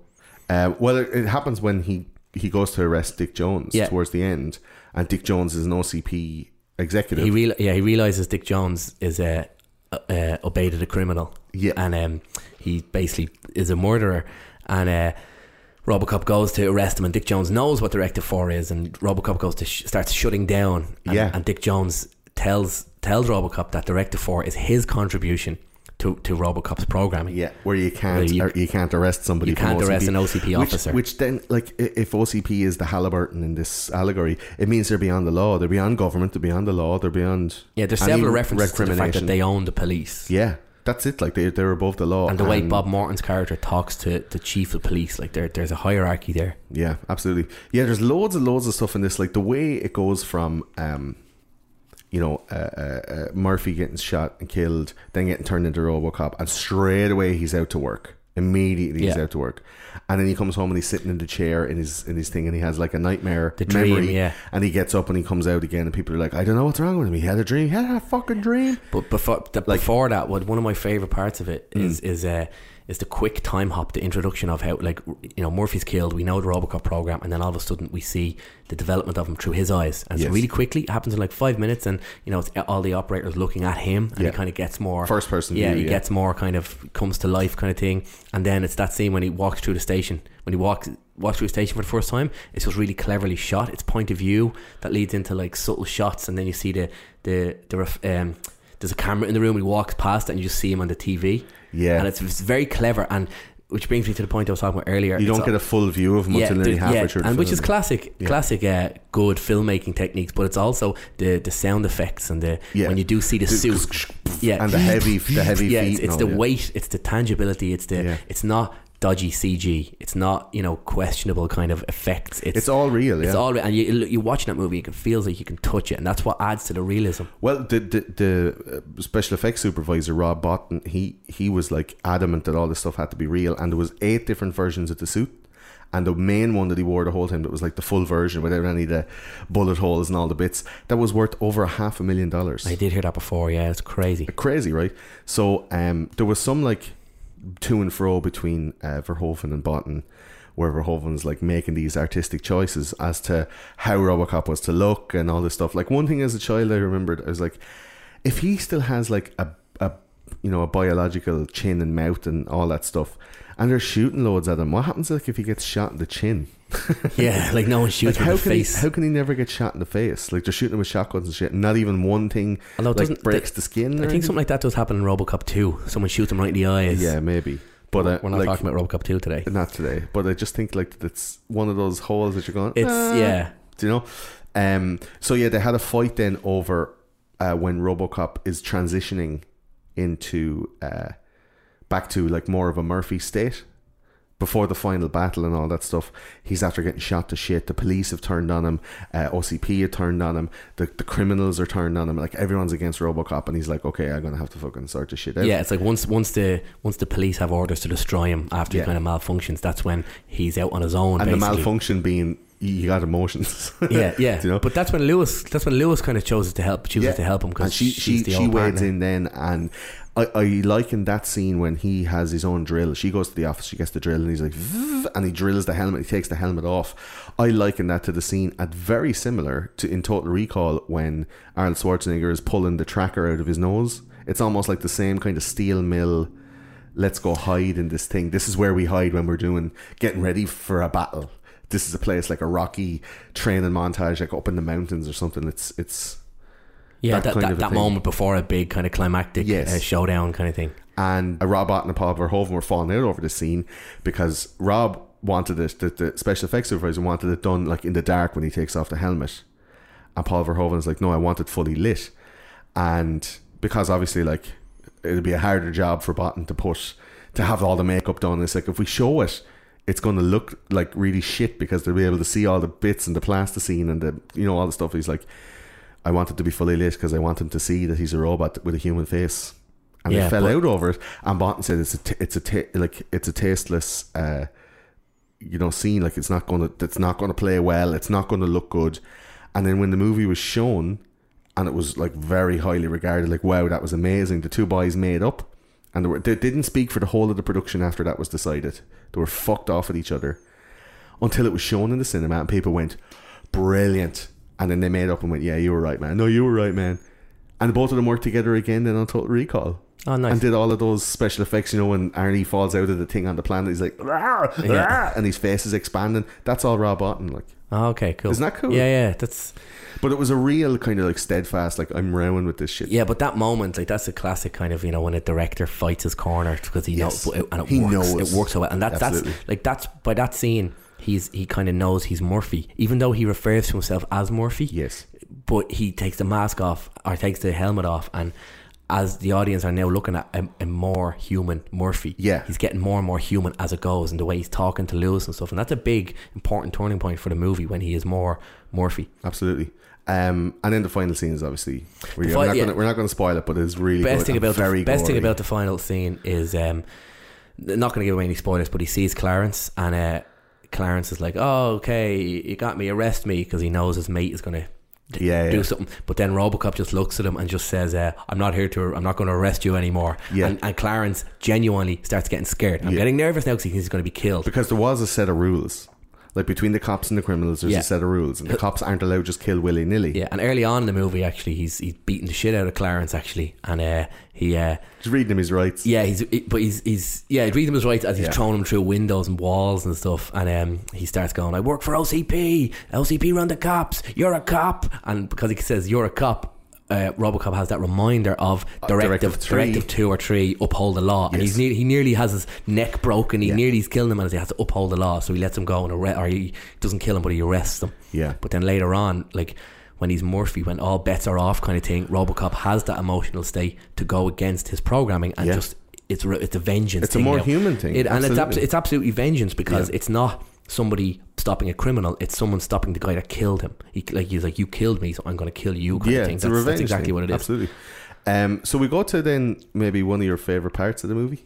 Uh, well, it, it happens when he he goes to arrest Dick Jones Yeah. towards the end, and Dick Jones is an OCP executive. he real yeah he realizes Dick Jones is a uh, obeyed a criminal Yeah. and um, he basically is a murderer and uh, Robocop goes to arrest him, and Dick Jones knows what Directive Four is, and Robocop goes to sh- starts shutting down. And, Yeah. and Dick Jones tells tells Robocop that Directive Four is his contribution to, to Robocop's programming. Yeah, where you can't Where you- or you can't arrest somebody. you can't arrest an OCP which, officer. Which then, like, if OCP is the Halliburton in this allegory, it means they're beyond the law. They're beyond government. They're beyond the law. They're beyond. Yeah, there's several references to the fact that they own the police. Yeah, that's it. Like they they're above the law. And the way Bob Morton's character talks to the chief of police, like there, there's a hierarchy there. Yeah, absolutely. Yeah, there's loads and loads of stuff in this. Like the way it goes from, um, you know, uh, uh, uh, Murphy getting shot and killed, then getting turned into RoboCop, and straight away he's out to work. Immediately he's Yeah. out to work, and then he comes home and he's sitting in the chair in his in his thing, and he has like a nightmare The dream, memory. yeah. And he gets up and he comes out again, and people are like, "I don't know what's wrong with him. He had a dream. He had a fucking dream." But before the, Like- before that, what one of my favorite parts of it is Mm. is is uh, is the quick time hop, the introduction of how like you know Murphy's killed, we know the Robocop program, and then all of a sudden we see the development of him through his eyes, and Yes. so really quickly it happens in like five minutes, and you know it's all the operators looking at him, and Yeah. he kind of gets more First person yeah, view, he yeah. gets more kind of comes to life kind of thing, and then it's that scene when he walks through the station when he walks walks through the station for the first time. It's just really cleverly shot. It's point of view that leads into like subtle shots, and then you see the the the ref, um, there's a camera in the room. He walks past it, and you just see him on the TV. Yeah. and it's, it's very clever. And which brings me to the point I was talking about earlier. You don't get a full view of him until nearly the- halfway through the and which is classic, Yeah. classic, uh, good filmmaking techniques. But it's also the the sound effects and the Yeah. when you do see the The- suit, yeah, and the heavy- the heavy yeah, feet It's, it's the yeah. weight, it's the tangibility, it's the Yeah. it's not dodgy CG. It's not you know questionable kind of effects. It's, It's all real, It's yeah. all real, and you you watching that movie, it feels like you can touch it, and that's what adds to the realism. Well, the the, the uh, special effects supervisor Rob Bottin, he he was like adamant that all this stuff had to be real, and there was eight different versions of the suit, and the main one that he wore the whole time that was like the full version without any of the bullet holes and all the bits that was worth over a half a million dollars. I did hear that before. Yeah, it's crazy. Crazy, right? So um, there was some like to and fro between uh, Verhoeven and Bottin. Where Verhoeven's like making these artistic choices as to how Robocop was to look and all this stuff. Like one thing as a child, I remembered I was like, if he still has like a, a you know a biological chin and mouth and all that stuff, and they're shooting loads at him, what happens like if he gets shot in the chin? *laughs* Yeah, like no one Like shoots how in the face. he how can he never get shot in the face? Like they're shooting him with shotguns and shit. And not even one thing Although it like doesn't- breaks the- the skin. I think anything? something like that does happen in RoboCop 2. Someone shoots him right in the eyes. Yeah, maybe. But uh, We're not like, talking about RoboCop 2 today. not today. But I just think like it's one of those holes that you're going. It's "Ah." yeah. Do you know? Um. So yeah, they had a fight then over uh, when RoboCop is transitioning into uh, back to like more of a Murphy state before the final battle and all that stuff. He's after getting shot to shit. The police have turned on him. Uh, OCP have turned on him. The the criminals are turned on him. Like everyone's against RoboCop, and he's like, okay, I'm gonna have to fucking sort this shit out. Yeah, it's like once once the once the police have orders to destroy him after Yeah. he kind of malfunctions, that's when he's out on his own. and the malfunction being you got emotions. *laughs* Yeah, yeah. *laughs* You know? But that's when Lewis that's when Lewis kind of chooses to help chooses to help him because she she's she the she wades partner. in then, and I I like in that scene when he has his own drill. She goes to the office, she gets the drill, and he's like, and he drills the helmet. He takes the helmet off. I liken that to the scene at very similar to in Total Recall when Arnold Schwarzenegger is pulling the tracker out of his nose. It's almost like the same kind of steel mill. Let's go hide in this thing. This is where we hide when we're doing getting ready for a battle. This is a place like a rocky training montage, like up in the mountains or something. It's it's Yeah, that that, that, that moment before a big kind of climactic Yes. uh, showdown kind of thing. and uh, Rob Bottin and Paul Verhoeven were falling out over the scene because Rob wanted it, the, the special effects supervisor wanted it done like in the dark when he takes off the helmet, and Paul Verhoeven is like, no, I want it fully lit, and because obviously like it'd be a harder job for Bottin to put to have all the makeup done. It's like if we show it. It's going to look like really shit because they'll be able to see all the bits and the plasticine and the you know all the stuff. He's like, I wanted to be fully lit because I want him to see that he's a robot with a human face. And Yeah, they fell but- out over it. And Bottin said it's a t- it's a like it's a tasteless, uh, you know, scene. Like it's not going to it's not to play well. It's not going to look good. And then when the movie was shown, and it was like very highly regarded, like wow, that was amazing. The two boys made up, and they, were, they didn't speak for the whole of the production after that was decided. They were fucked off at each other until it was shown in the cinema, and people went brilliant. And then they made up and went, "Yeah, you were right, man. No, you were right, man." And both of them worked together again then on Total Recall. Oh, nice. and did all of those special effects. You know, when Arnie falls out of the thing on the planet, he's like, "Rawr, Yeah. rawr," and his face is expanding. That's all Rob Bottin, like. Oh, okay, cool. Isn't that cool? Yeah, yeah. That's But it was a real kind of like steadfast, like I'm rowing with this shit. yeah, but that moment, like that's a classic kind of you know when a director fights his corner because he Yes. knows and it He works. knows. It works so well, and that, that's Absolutely. like that's by that scene. He's he kind of knows he's Murphy, even though he refers to himself as Murphy. Yes. but he takes the mask off or takes the helmet off and as the audience are now looking at a, a more human Murphy Yeah. he's getting more and more human as it goes and the way he's talking to Lewis and stuff and that's a big important turning point for the movie when he is more Murphy Absolutely. Um, and then the final scene is obviously we're, we're not yeah. gonna, we're not going to spoil it, but it's really best good thing about very the best thing about the final scene is um not going to give away any spoilers but he sees Clarence and uh Clarence is like oh okay you got me arrest me because he knows his mate is going to Yeah, do yeah. something. But then Robocop just looks at him and just says, uh, "I'm not here to. I'm not going to arrest you anymore." Yeah. And, and Clarence genuinely starts getting scared. I'm Yeah. getting nervous now because he thinks he's going to be killed. because there was a set of rules. Like between the cops and the criminals, there's Yeah. a set of rules, and the cops aren't allowed to just kill willy nilly. Yeah, and early on in the movie, actually, he's he's beating the shit out of Clarence actually, and uh, he uh, Just reading him his rights. yeah, he's he- but he's he's yeah, reading his rights as he's Yeah. throwing him through windows and walls and stuff, and um, he starts going, "I work for OCP. OCP run the cops. You're a cop," and because he says you're a cop. Uh, Robocop has that reminder of directive, Directive directive, two or three, uphold the law, and he's ne- he nearly has his neck broken. He Yeah. nearly is killing him, and he has to uphold the law, so he lets him go and arrest, or he doesn't kill him, but he arrests him. Yeah. But then later on, like when he's Murphy, when all bets are off, kind of thing, Robocop has that emotional state to go against his programming and Yeah. just it's it's a vengeance. It's a more now. human thing, It, and it's absolutely. abso- it's absolutely vengeance because Yeah. it's not somebody stopping a criminal; it's someone stopping the guy that killed him. He like he's like you killed me, so I'm going to kill you. Kind yeah, it's That's, a revenge. that's exactly thing. what it is. Absolutely. Um, so we go to then maybe one of your favorite parts of the movie.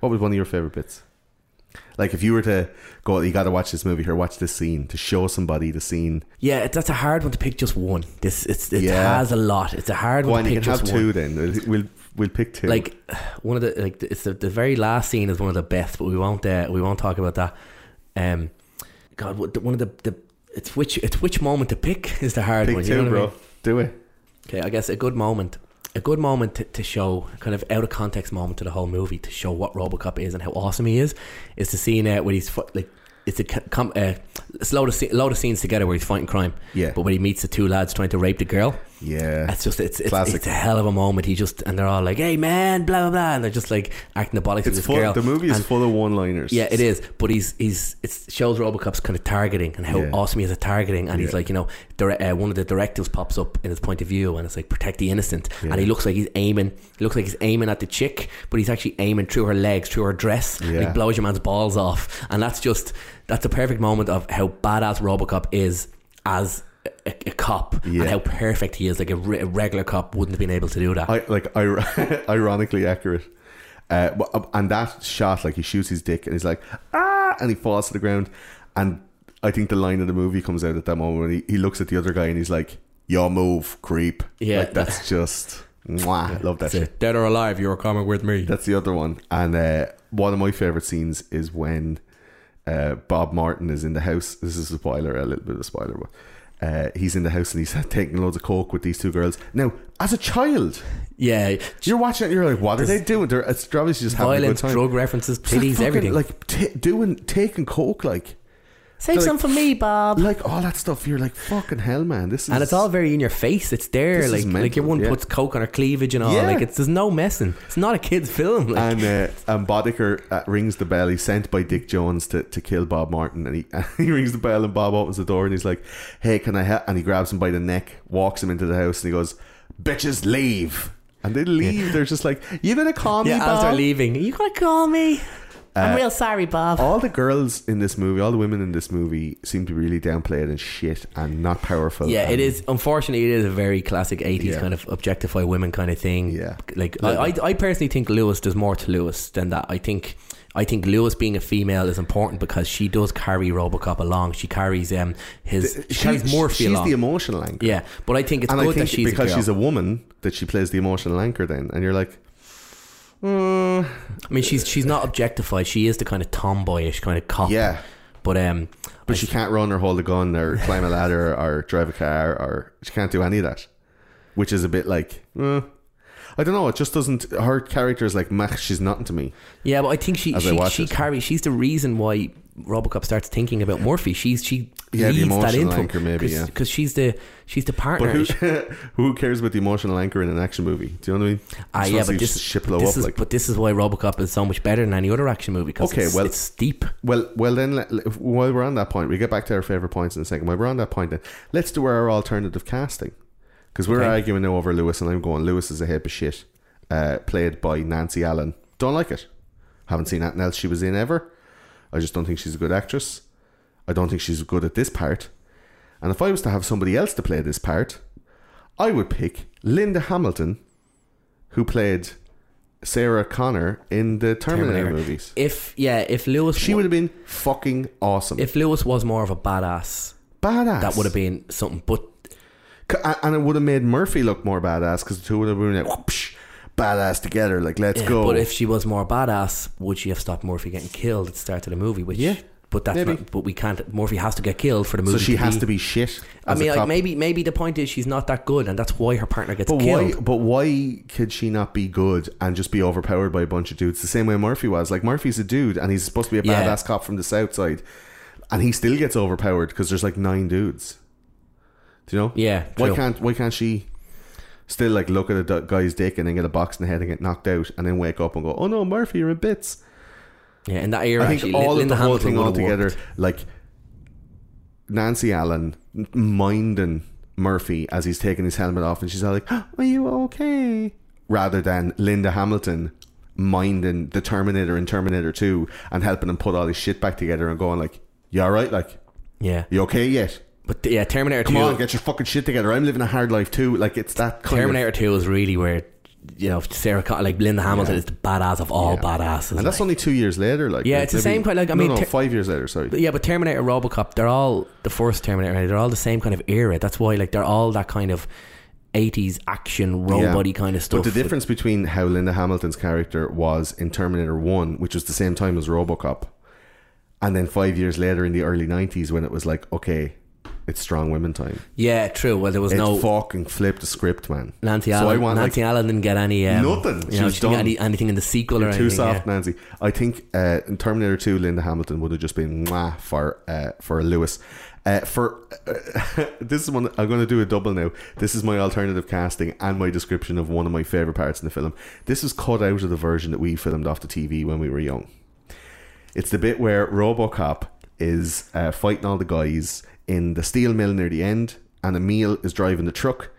What was one of your favorite bits? Like if you were to go, you got to watch this movie here, watch this scene to show somebody the scene. Yeah, that's a hard one to pick just one. This it's it Yeah. has a lot. It's a hard Go one on, to you pick can have just two. Then we'll we'll, pick two. like one of the like it's the, the very last scene is one of the best, but we won't uh, we won't talk about that. Um, God, what- the- one of the, the it's which it's which moment to pick *laughs* is the hard pick one. two, you know bro. I mean? Do it. Okay, I guess a good moment, a good moment to, to show kind of out of context moment to the whole movie to show what RoboCop is and how awesome he is is the scene uh, where he's like it's a co- com- uh, it's a load of sce- load of scenes together where he's fighting crime. Yeah. but when he meets the two lads trying to rape the girl. Yeah, It's just it's it's, it's a hell of a moment. He just and they're all like, "Hey man, blah blah blah," and they're just like acting the bollocks it's this full. girl. The movie is And- full of one-liners. yeah, it is. But he's he's it shows RoboCop's kind of targeting and how Yeah. awesome he is at targeting. And he's like, you know, dire- uh, one of the directives pops up in his point of view, and it's like protect the innocent. Yeah. And he looks like he's aiming. He looks like he's aiming at the chick, but he's actually aiming through her legs, through her dress. And Yeah. he blows your man's balls off. And that's just that's a perfect moment of how badass RoboCop is as. A, a cop Yeah. and how perfect he is. Like a, re- a regular cop wouldn't have been able to do that. I like ir- *laughs* ironically accurate. Uh, but- uh, and that shot, like he shoots his dick and he's like ah, and he falls to the ground. And I think the line of the movie comes out at that moment when he, he looks at the other guy and he's like, "Your move, creep." Yeah. like, that's *laughs* just mwah, love that Say, shit. Dead or alive, you're coming with me. That's the other one. And uh, one of my favorite scenes is when uh, Bob Morton is in the house. This is a spoiler, a little bit of a spoiler, but. Uh, he's in the house and he's *laughs* taking loads of coke with these two girls. Now, as a child, yeah, you're watching it, you're like, what are they doing? They're, it's they're obviously just having a good time. drug references, It's like everything. Like t- doing, taking coke, like, Save like- some for me, Bob. like all that stuff. You're like, fucking hell, man. This is and it's all very in your face. It's there, This like is like your one yeah. puts coke on her cleavage and all. Yeah. Like it's there's no messing. It's not a kids' film. Like, And uh, and Boddicker uh, rings the bell. He's sent by Dick Jones to, to kill Bob Morton, and he *laughs* he rings the bell, and Bob opens the door, and he's like, "Hey, can I help?" And he grabs him by the neck, walks him into the house, and he goes, "Bitches, leave!" And they leave. They're just like, "You gonna call me, yeah, Bob?" as they're leaving, you gonna call me? I'm Uh, real sorry, Bob. all the girls in this movie, all the women in this movie, seem to be really downplay it and shit, and not powerful. yeah, it is. Unfortunately, it is a very classic '80s Yeah. kind of objectify women kind of thing. Yeah. like I, I, I personally think Lewis. does more to Lewis than that. I think. I think Lewis being a female is important because she does carry RoboCop along. She carries um his she, She- carries Murphy she's along. the emotional anchor. yeah, but I think it's and good I think that she's because a girl. she's a woman that she plays the emotional anchor. Then, and you're like, mm, I mean, she's she's not objectified. She is the kind of tomboyish kind of cop. yeah. But um, But she can't run or hold a gun or *laughs* climb a ladder or drive a car or she can't do any of that. Which is a bit like, eh. I don't know. It just doesn't. Her character is like, meh, she's nothing to me. Yeah, but I think she I she, she carries. She's the reason why RoboCop starts thinking about Murphy. She's she Yeah, leads that emotional into anchor maybe, yeah. because she's the she's the partner. But who, *laughs* who cares about the emotional anchor in an action movie? Do you know what I mean? Ah, Just yeah, but this, but blow this up is like. but this is why RoboCop is so much better than any other action movie. Because Okay, it's, well- it's deep. Well, well then, while we're on that point, we get back to our favorite points in a second. While we're on that point, then let's do our alternative casting because we're Okay. arguing now over Lewis, and I'm going Lewis is a heap of shit. Uh, played by Nancy Allen. Don't like it. Haven't seen anything else she was in ever. I just don't think she's a good actress. I don't think she's good at this part. And if I was to have somebody else to play this part, I would pick Linda Hamilton, who played Sarah Connor in the Terminator, Terminator. movies. If yeah, if Lewis She wa- would have been fucking awesome. if Lewis was more of a badass, badass. that would have been something. But C- and it would have made Murphy look more badass because the two would have been like whoopsh, badass together. Like let's yeah, go. but if she was more badass, would she have stopped Murphy getting killed at the start of the movie? Which Yeah, but that's maybe. not, but we can't. Murphy has to get killed for the movie. so she to has be, to be shit. I mean, like maybe maybe the point is she's not that good, and that's why her partner gets But killed. why? But why could she not be good and just be overpowered by a bunch of dudes? The same way Murphy was. Like Murphy's a dude, and he's supposed to be a Yeah. badass cop from the south side, and he still gets overpowered because there's like nine dudes. Do you know? Yeah, Why true. can't Why can't she still like look at a guy's dick and then get a box in the head and get knocked out, and then wake up and go, "Oh no, Murphy, you're in bits." Yeah, in that era, I think actually, all of the whole thing altogether, like Nancy Allen minding Murphy as he's taking his helmet off, and she's all like, "Are you okay?" Rather than Linda Hamilton minding the Terminator in Terminator Two and helping him put all his shit back together and going like, "You all right? Like, Yeah, you okay yet? But yeah, Terminator Come Two. on, get your fucking shit together. I'm living a hard life too. Like, it's that kind Terminator of." Two is really where you know Sarah, like Linda Hamilton, Yeah. is the badass of all Yeah. badasses. And that's like. only two years later. Like, Yeah, it's the same kind- like, I no, mean, no, ter- five years later. Sorry. But yeah, but Terminator, RoboCop, they're all the first Terminator. They're all the same kind of era. That's why, like, they're all that kind of eighties action robot kind of stuff. But the difference between how Linda Hamilton's character was in Terminator 1, which was the same time as Robocop, and then five years later in the early 90s when it was like, okay, it's strong women time. yeah, true. Well, there was It no fucking flipped the script, man. Nancy So Allen. Nancy like, Allen didn't get any um, Nothing. You know, she didn't get any, anything in the sequel or too anything. soft, yeah. Nancy. I think uh, in Terminator 2, Linda Hamilton would have just been mwah for uh, for Lewis. Uh, for *laughs* this is one I'm going to do a double now. This is my alternative casting and my description of one of my favorite parts in the film. This is cut out of the version that we filmed off the TV when we were young. It's the bit where RoboCop is uh, fighting all the guys in the steel mill near the end, and Emil is driving the truck,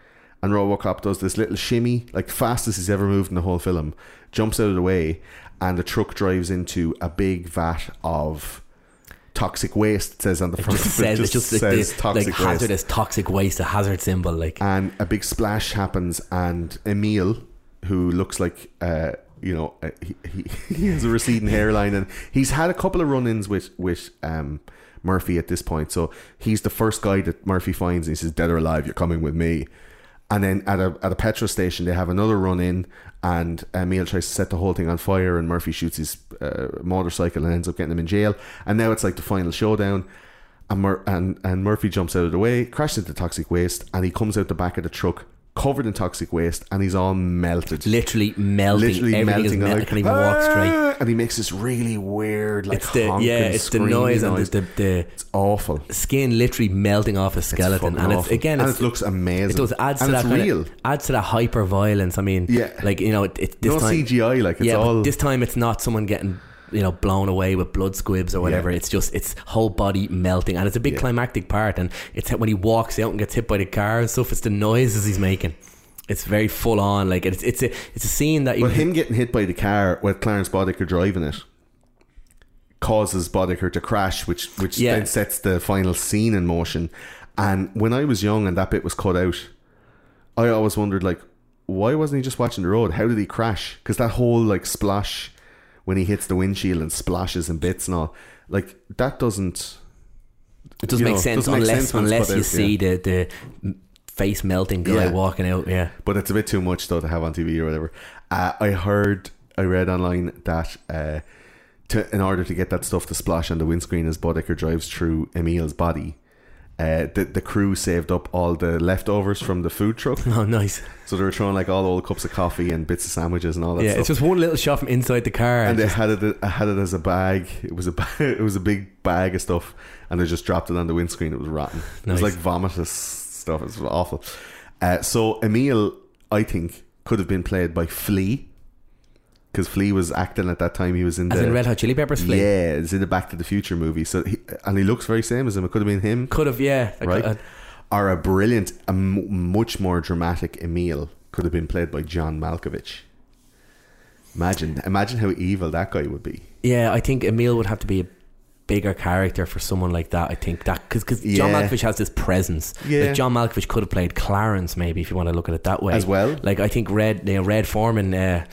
and RoboCop does this little shimmy, like fastest he's ever moved in the whole film, jumps out of the way, and the truck drives into a big vat of toxic waste. It says on the It front. just of *laughs* it, says just like, says the, like waste hazardous toxic waste, a hazard symbol. Like and a big splash happens, and Emil, who looks like uh, you know uh, he, he, *laughs* he has a receding hairline, and he's had a couple of run-ins with with um, Murphy at this point. So he's the first guy that Murphy finds, and he says, "Dead or alive, you're coming with me." And then at a at a petrol station, they have another run in, and Emil tries to set the whole thing on fire, and Murphy shoots his uh, motorcycle and ends up getting him in jail. And now it's like the final showdown. And, Mur- and and Murphy jumps out of the way, crashes into toxic waste, and he comes out the back of the truck covered in toxic waste, and he's all melted, literally melting. literally Everything melting. mel- like, I can't even walk straight. "Ah!" And he makes this really weird, like It's the yeah, it's the screamy noise and the, the, the it's awful. skin literally melting off his skeleton, fucking and it's awful. again, And it's, it looks amazing. It does adds And to it's that real. Of, adds to that hyper violence. I mean, Yeah. like you know, it, it, this no time, CGI, like it's yeah, all this time it's not someone getting you know blown away with blood squibs or whatever. Yeah. It's just it's whole body melting, and it's a big Yeah. climactic part. And it's when he walks out and gets hit by the car and stuff. It's the noises he's making. It's very full on. Like it's it's a it's a scene that you But him getting hit by the car with Clarence Boddicker driving it causes Boddicker to crash, which which Yeah. then sets the final scene in motion. And when I was young and that bit was cut out, I always wondered like, why wasn't he just watching the road? How did he crash? Because that whole like splash when he hits the windshield and splashes and bits and all, like that doesn't. it doesn't make know, sense doesn't make unless sense unless you out, see yeah. the the face melting guy Yeah. walking out. Yeah. but it's a bit too much though to have on TV or whatever. Uh, I heard, I read online that uh, to in order to get that stuff to splash on the windscreen as Boddicker drives through Emil's body, uh, the the crew saved up all the leftovers from the food truck, *laughs* Oh, nice. so they were throwing like all the old cups of coffee and bits of sandwiches and all that Yeah, stuff. it's just one little shot from inside the car. and they had it had it as a bag. It was a *laughs* it was a big bag of stuff, and they just dropped it on the windscreen. It was rotten. It was Nice. like vomitous stuff. It was awful. Uh, so Emil, I think, could have been played by Flea because Flea was acting at that time. He was in as the in Red Hot Chili Peppers flick. yeah, it's in the Back to the Future movie. So he, and he looks very same as him. It could have been him, Could have, yeah. Right? uh, or a brilliant, a m- much more dramatic Emil could have been played by John Malkovich. Imagine, imagine how evil that guy would be. yeah, I think Emil would have to be a bigger character for someone like that. I think that because John Yeah. Malkovich has this presence. Yeah. Like John Malkovich could have played Clarence, maybe if you want to look at it that way As well. Like I think Red, you know, Red Foreman, uh,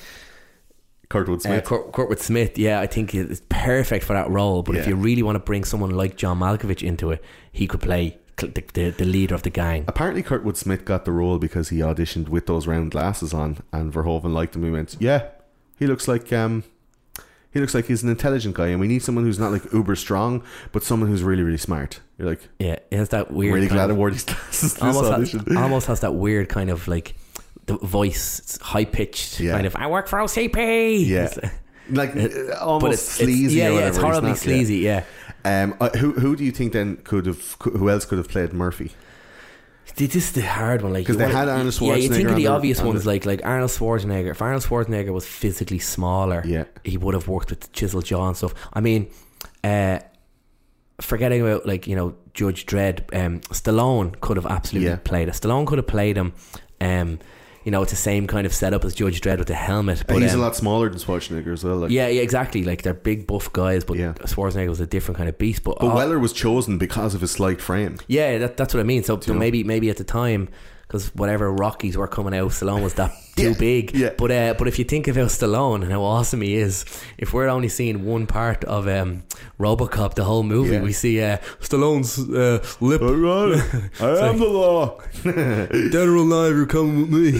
Kurtwood uh, Smith. Kurt, Kurtwood Smith. Yeah, I think it's perfect for that role. But if you really want to bring someone like John Malkovich into it, he could play the, the, the leader of the gang. Apparently, Kurtwood Smith got the role because he auditioned with those round glasses on, and Verhoeven liked him. He went, "Yeah, he looks like um, he looks like he's an intelligent guy, and we need someone who's not like uber strong, but someone who's really, really smart." You're like, Yeah, it has that weird. really kind glad I wore these *laughs* glasses almost has, almost has that weird kind of like the voice, it's high pitched Yeah. kind of. I work for OCP. yeah, like *laughs* uh, almost but it's, sleazy. It's, yeah, yeah, it's horribly not- sleazy. Yeah. Um, uh, who who do you think then could have? Who else could have played Murphy? This is the hard one, like 'Cause you they had Arnold Schwarzenegger. Yeah, you think of the obvious on ones, the- like like Arnold Schwarzenegger. If Arnold Schwarzenegger was physically smaller, Yeah. he would have worked with chisel jaw and stuff. I mean, uh, forgetting about like you know Judge Dredd, um, Stallone could have absolutely Yeah. played it. Stallone could have played him. Um, you know, it's the same kind of setup as Judge Dredd with the helmet. And But he's um, a lot smaller than Schwarzenegger as well. Like, Yeah, yeah, exactly. Like they're big buff guys, but Yeah. Schwarzenegger was a different kind of beast. But, but uh, Weller was chosen because of his slight frame. yeah, that, that's what I mean. So, so maybe maybe at the time, because whatever Rockies were coming out, Stallone was that *laughs* too Yeah, big. yeah. But uh, but if you think about Stallone and how awesome he is, if we're only seeing one part of um, RoboCop, the whole movie, Yeah. we see uh, Stallone's uh, lip. *laughs* I am the law. *laughs* Dead or alive, you're coming with me.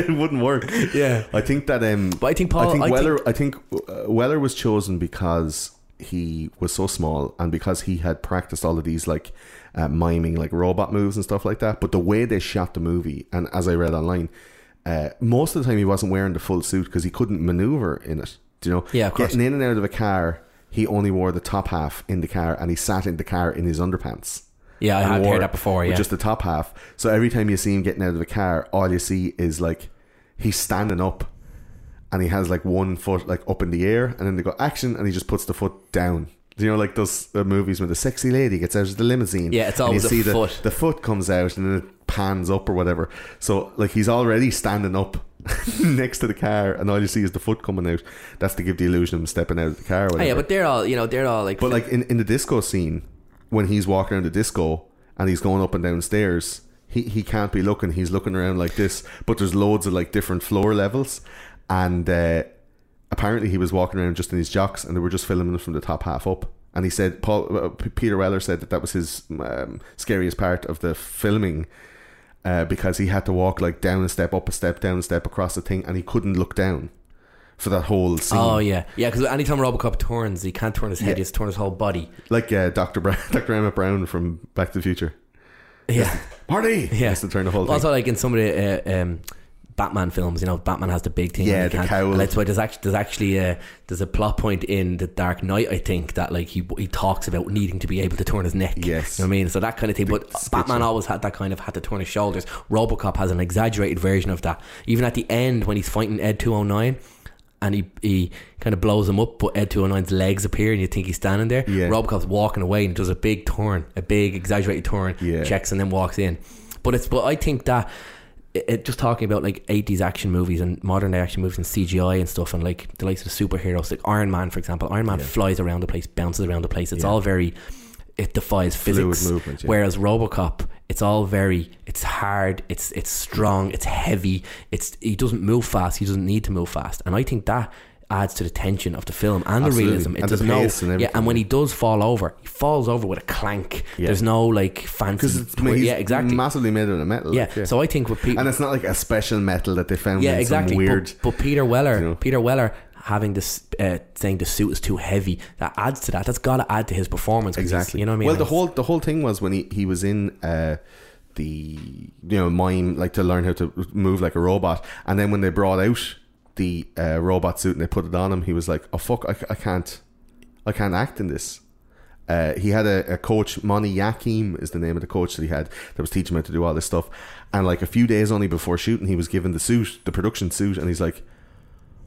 it wouldn't work. yeah. I think that. Um, But I think Paul- I think I Weller. I think uh, Weller was chosen because he was so small and because he had practiced all of these like uh, miming like robot moves and stuff like that. But the way they shot the movie, and as I read online, uh, most of the time he wasn't wearing the full suit because he couldn't maneuver in it. Do you know? Yeah, of course. Getting in and out of a car, he only wore the top half in the car, and he sat in the car in his underpants. Yeah, I wore heard that before. Yeah. just the top half. So every time you see him getting out of the car, all you see is like he's standing up, and he has like one foot like up in the air, and then they go action, and he just puts the foot down. You know, like those uh, movies when the sexy lady gets out of the limousine. Yeah, it's and always you a see foot. The, the foot comes out, and then it pans up or whatever. So like he's already standing up *laughs* next to the car, and all you see is the foot coming out. That's to give the illusion of him stepping out of the car. Oh, yeah, but they're all you know. They're all like. But like in, in the disco scene, when he's walking around the disco and he's going up and down stairs, he, he can't be looking. He's looking around like this. But there's loads of like different floor levels, and uh, apparently he was walking around just in his jocks, and they were just filming it from the top half up. And he said, Paul uh, Peter Weller said that that was his um, scariest part of the filming. Uh, because he had to walk like down a step, up a step, down a step across the thing, and he couldn't look down for that whole scene. Oh yeah, yeah. Because anytime RoboCop turns, he can't turn his head; Yeah. he has to turn his whole body. like uh, Doctor Brown, *laughs* Doctor Emmett Brown from Back to the Future. Yeah, Marty. yeah. Has to turn the whole thing. Also, like in some of the uh, um, Batman films, you know, Batman has the big thing. Yeah, the cowl. and That's why there's actually there's actually uh, there's a plot point in the Dark Knight. I think that like he he talks about needing to be able to turn his neck. Yes. you know what I mean. So that kind of thing. But sketchy. Batman always had that kind of had to turn his shoulders. RoboCop has an exaggerated version of that. Even at the end when he's fighting Ed two hundred nine. And he, he kind of blows him up, but Ed 209's legs appear and you think he's standing there. Yeah. Robocop's walking away and does a big turn, a big exaggerated turn, Yeah. checks and then walks in. But it's but I think that it, just talking about like 80s action movies and modern day action movies and CGI and stuff and like the likes of the superheroes like Iron Man for example. Iron Man flies around the place bounces around the place. It's Yeah. all very it defies Fluid physics. yeah. whereas Robocop it's all very it's hard it's it's strong it's heavy it's he doesn't move fast he doesn't need to move fast. And I think that adds to the tension of the film and Absolutely. the realism it And does no and yeah and when he does fall over he falls over with a clank Yeah. there's no like fancy because it's twi- he's yeah exactly massively made out of metal. yeah. like, so I think with people and it's not like a special metal that they found yeah, exactly. weird. But, but Peter Weller, you know. Peter Weller having this uh, saying the suit is too heavy that adds to that. That's got to add to his performance. Exactly. You know what I mean? Well, the whole the whole thing was when he he was in uh, the you know mime like to learn how to move like a robot, and then when they brought out the uh, robot suit and they put it on him, he was like, "Oh fuck, I, I can't, I can't act in this." Uh, he had a, a coach, Moni Yakim is the name of the coach that he had that was teaching him how to do all this stuff. And like a few days only before shooting, he was given the suit, the production suit, and he's like,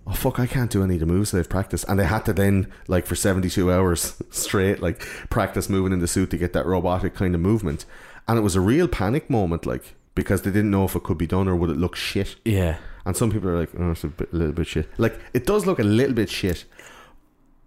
oh fuck i can't do any of the moves they've practiced and they had to then like for 72 hours *laughs* straight like practice moving in the suit to get that robotic kind of movement and it was a real panic moment like because they didn't know if it could be done or would it look shit yeah. And some people are like oh it's a, bit, a little bit shit like it does look a little bit shit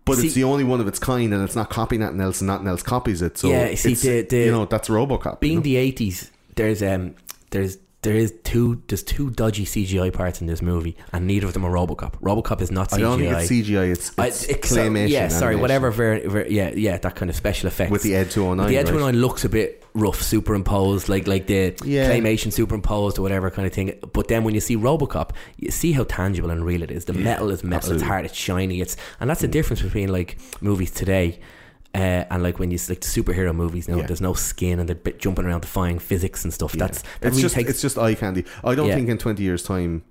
but See- it's the only one of its kind and it's not copying anything else and nothing else copies it so Yeah, see, it's, the- the- you know that's robocop being you know? the eighties, there's um there's there is two there's two dodgy CGI parts in this movie, and neither of them are RoboCop. RoboCop is not CGI. i don't think it's cgi it's, I- it's it's- claymation yeah, sorry, animation. whatever. Ver, ver, yeah, yeah, that kind of special effects With the Ed 209, The Ed right? 209 looks a bit rough, superimposed, like like the Yeah. claymation superimposed or whatever kind of thing. But then when you see RoboCop, you see how tangible and real it is. The metal is metal. absolutely. It's hard. It's shiny. It's and that's the difference between like movies today. Uh, and like when you like the superhero movies, you know, Yeah. there's no skin and they're jumping around defying physics and stuff. That's that it's just takes it's just eye candy. I don't Yeah. think in twenty years' time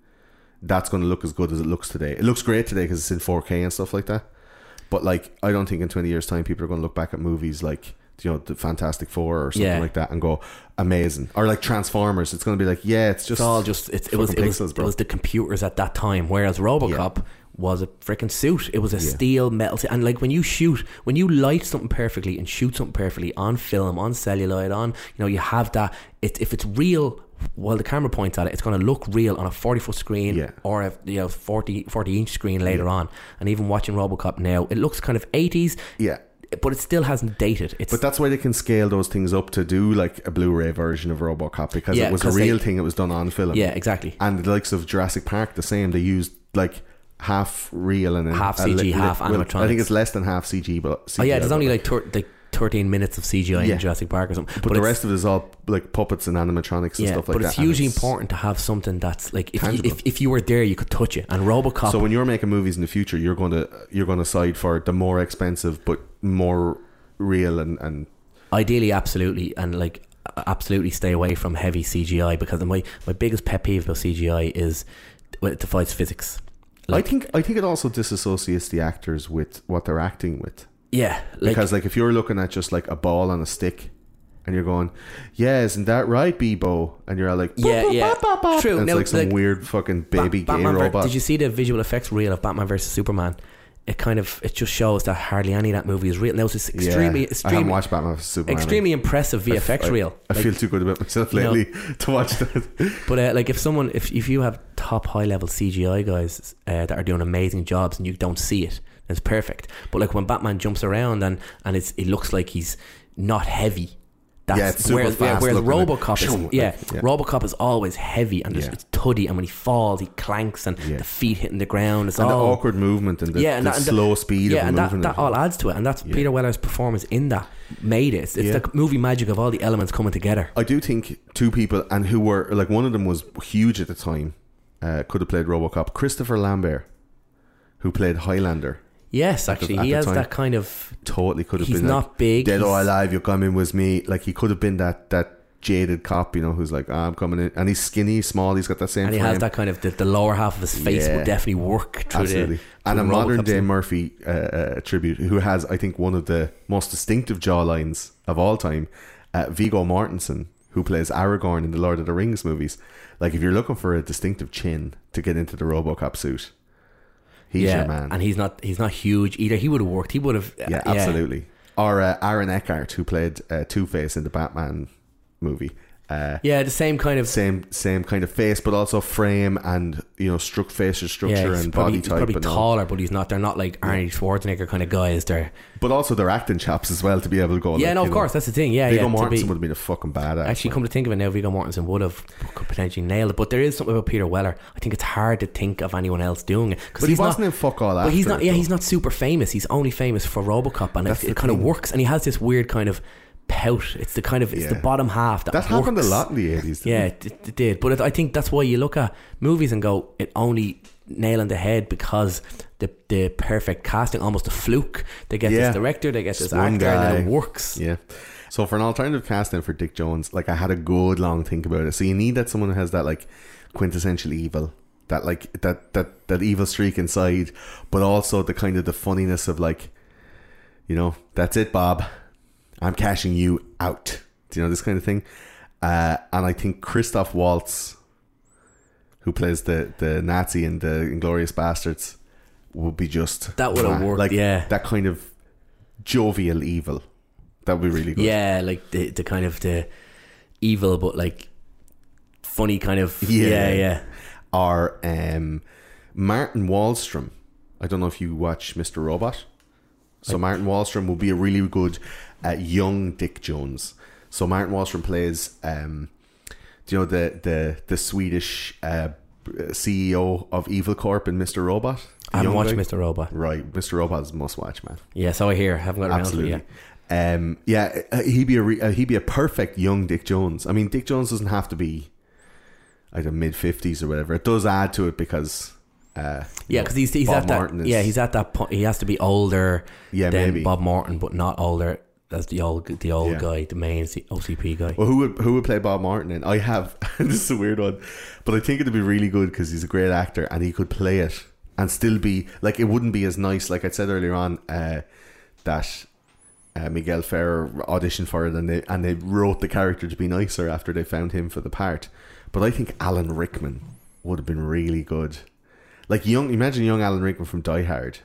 that's going to look as good as it looks today. It looks great today because it's in four K and stuff like that. But like, I don't think in twenty years' time people are going to look back at movies like you know the Fantastic Four or something Yeah. like that and go amazing. Or like Transformers, it's going to be like yeah, it's just it's all just it's, it was it was, pixels, it was the computers at that time. Whereas RoboCop was a freaking suit. It was a steel metal, suit. and like when you shoot, when you light something perfectly and shoot something perfectly on film, on celluloid, on you know you have that. It, if it's real. While the camera points at it, it's going to look real on a 40 foot screen Yeah. or a you know 40, 40 inch screen later on. And even watching Robocop now, it looks kind of 80s, yeah. but it still hasn't dated. It's But that's why they can scale those things up to do like a Blu-ray version of RoboCop because Yeah, it was a 'cause they- real thing. It was done on film. yeah, exactly. And the likes of Jurassic Park, the same. They used like half real and Half CG, half well, I think it's less than half CG, but CGI, Oh yeah, there's only like, like, like 13 minutes of CGI Yeah. in Jurassic Park or something. But, the rest of it is all like puppets and animatronics and yeah, stuff like but that. But it's hugely important to have something that's like if you, if, if you were there, you could touch it. And RoboCop, So when you're making movies in the future, you're going to you're going to side for the more expensive but more real and and ideally, absolutely, and like absolutely stay away from heavy CGI because my my biggest pet peeve about CGI is it defies physics. Like, I think I think it also disassociates the actors with what they're acting with yeah, like because like if you're looking at just like a ball on a stick. And you're going, yeah, isn't that right, Bebo? And you're like, Yeah, "Bop, yeah. bop, bop, bop." True. And it's like some like, weird fucking Ba- baby gay Batman ver- robot. Did you see the visual effects reel of Batman versus Superman? It kind of it just shows that hardly any of that movie is real. Now it's just Yeah. extremely, I haven't extremely, watched Batman Superman. extremely impressive VFX I, reel. I Like, feel too good about myself you know- lately *laughs* to watch that. But uh, like if someone if if you have top high level CGI guys uh, that are doing amazing jobs and you don't see it, it's perfect. But like when Batman jumps around and and it's it looks like he's not heavy. That's Yeah, it's super fast whereas looking, like, RoboCop is yeah, like, yeah. RoboCop is always heavy and Yeah. it's tuddy and when he falls he clanks and Yeah. the feet hitting the ground. It's and the all awkward movement and the, yeah, and the that, slow the, speed yeah, of and the that, that all adds to it, and that's. Peter Weller's performance in that made it. It's, it's the movie magic of all the elements coming together. I do think two people, and who were like one of them was huge at the time, uh, could have played RoboCop. Christopher Lambert, who played Highlander, Yes, actually, he has time. that kind of. totally could have He's been. not like, big, Dead or alive, you're coming with me. Like he could have been that that jaded cop, you know, who's like, "Ah, I'm coming in, and he's skinny, small. He's got that same. And he frame. has that kind of the, the lower half of his face Yeah. would definitely work through Absolutely. the and a modern day. Murphy uh, uh, tribute, who has, I think, one of the most distinctive jawlines of all time, uh, Viggo Mortensen, who plays Aragorn in the Lord of the Rings movies. Like, if you're looking for a distinctive chin to get into the RoboCop suit, he's yeah, your man. and he's not he's not huge either. He would have worked. He would have. yeah, absolutely. Or uh, Aaron Eckhart, who played uh, Two Face in the Batman movie. Uh, Yeah, the same kind of. same same kind of face, but also frame and you know struct facial structure Yeah, he's and probably, body he's type. probably and all. taller, but he's not. They're not like Arnie Schwarzenegger kind of guys. They're But also they're acting chaps as well to be able to go. yeah, like, no, of know, course that's the thing. Yeah, Viggo yeah. Mortensen would have been a fucking badass. Actually, come to think of it now, Viggo Mortensen would have could potentially nailed it. But there is something about Peter Weller. I think it's hard to think of anyone else doing it because But he he's wasn't not. in fuck all But he's not. it, Yeah, though. he's not super famous. He's only famous for RoboCop, and That's it, it kind of works. And he has this weird kind of pout. It's the kind of it's the bottom half that That happened a lot in the eighties. Yeah, it, it did. But it, I think that's why you look at movies and go, it only nail on the head because the the perfect casting, almost a fluke. They get Yeah. this director, they get this Just one actor, and it works. Yeah. So for an alternative casting for Dick Jones, like I had a good long think about it. So you need that someone who has that like quintessential evil, that like that that that evil streak inside, but also the kind of the funniness of like, you know, that's it, Bob. I'm cashing you out. Do you know this kind of thing? Uh, and I think Christoph Waltz, who plays the the Nazi in the Inglourious Basterds, would be just That would've worked, Like yeah. that kind of jovial evil. That would be really good. Yeah, like the the kind of the evil but like funny kind of Yeah. yeah, yeah. Or um, Martin Wallstrom. I don't know if you watch Mr. Robot. So Martin Wallstrom would be a really good uh, young Dick Jones. So Martin Wallstrom plays, um, do you know the the the Swedish uh, CEO of Evil Corp in Mr. Robot? I haven't watched guy? Mr. Robot. Right, Mr. Robot is must watch, man. Yeah, so I hear. Haven't got around Absolutely. to it Um, yeah, uh, he'd be a re- uh, he'd be a perfect young Dick Jones. I mean, Dick Jones doesn't have to be either mid fifties or whatever. It does add to it because uh. Yeah, because he's he's Bob at that. Martin is- yeah, he's at that point. He has to be older. Yeah, than maybe. Bob Morton, but not older as the old the old Yeah. guy, the main OCP guy. Well, who would who would play Bob Morton? And I have *laughs* this is a weird one, but I think it'd be really good because he's a great actor and he could play it and still be like it wouldn't be as nice. Like I said earlier on, uh, that uh, Miguel Ferrer auditioned for it and they and they wrote the character to be nicer after they found him for the part. But I think Alan Rickman would have been really good. Like young, imagine young Alan Rickman from Die Hard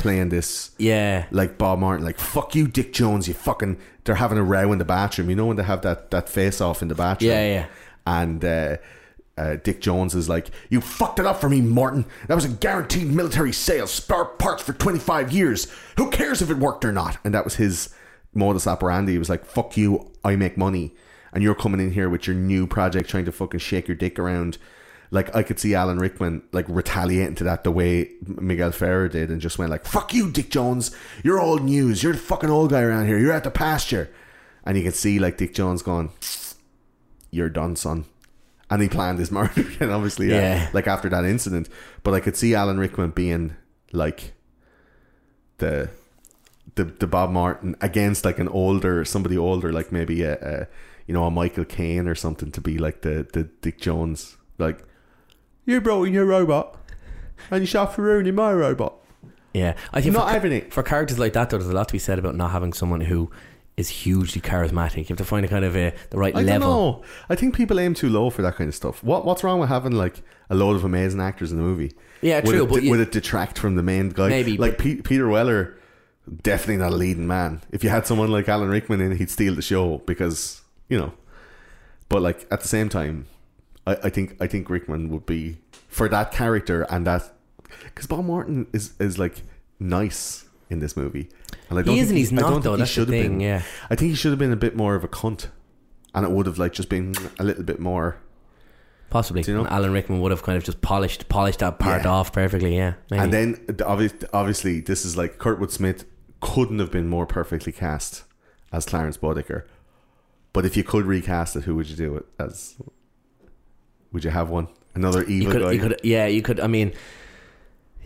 playing this yeah, like Bob Morton, like fuck you, Dick Jones. You fucking. They're having a row in the bathroom. You know when they have that that face off in the bathroom. Yeah, yeah. And uh, uh, Dick Jones is like, "You fucked it up for me, Morton. That was a guaranteed military sale, spare parts for twenty five years. Who cares if it worked or not?" And that was his modus operandi. He was like, "Fuck you. I make money." And you're coming in here with your new project, trying to fucking shake your dick around. Like I could see Alan Rickman like retaliating to that the way Miguel Ferrer did, and just went like, "Fuck you, Dick Jones. You're old news. You're the fucking old guy around here. You're at the pasture." And you can see like Dick Jones going, "You're done, son." And he planned his *laughs* murder *laughs* again, obviously, yeah. Yeah. like after that incident. But I could see Alan Rickman being like the the the Bob Morton against like an older somebody older, like maybe a, a you know a Michael Caine or something to be like the the Dick Jones, like you brought in your robot and you shot for ruining my robot. yeah. I think Not for, having it. for characters like that, though, there's a lot to be said about not having someone who is hugely charismatic. You have to find a kind of a, the right I level. don't know. I think people aim too low for that kind of stuff. What what's wrong with having like a load of amazing actors in the movie? Yeah, would true, It, but would it detract from the main guy? Maybe, like Pe- Peter Weller, definitely not a leading man. If you had someone like Alan Rickman in, he'd steal the show because you know. But like at the same time, I, I think I think Rickman would be for that character and that because Bob Morton is is like nice in this movie. And I He is and he's I not, don't though, think that's the should have thing, been. yeah. I think he should have been a bit more of a cunt, and it would have like just been a little bit more. Possibly. Do you know? Alan Rickman would have kind of just polished polished that part Yeah. off perfectly, yeah. Maybe. And then the obvious, obviously, this is like Kurtwood Smith couldn't have been more perfectly cast as Clarence Boddicker. But if you could recast it, who would you do it as? Would you have one? Another you evil could, guy? you could, yeah, you could. I mean,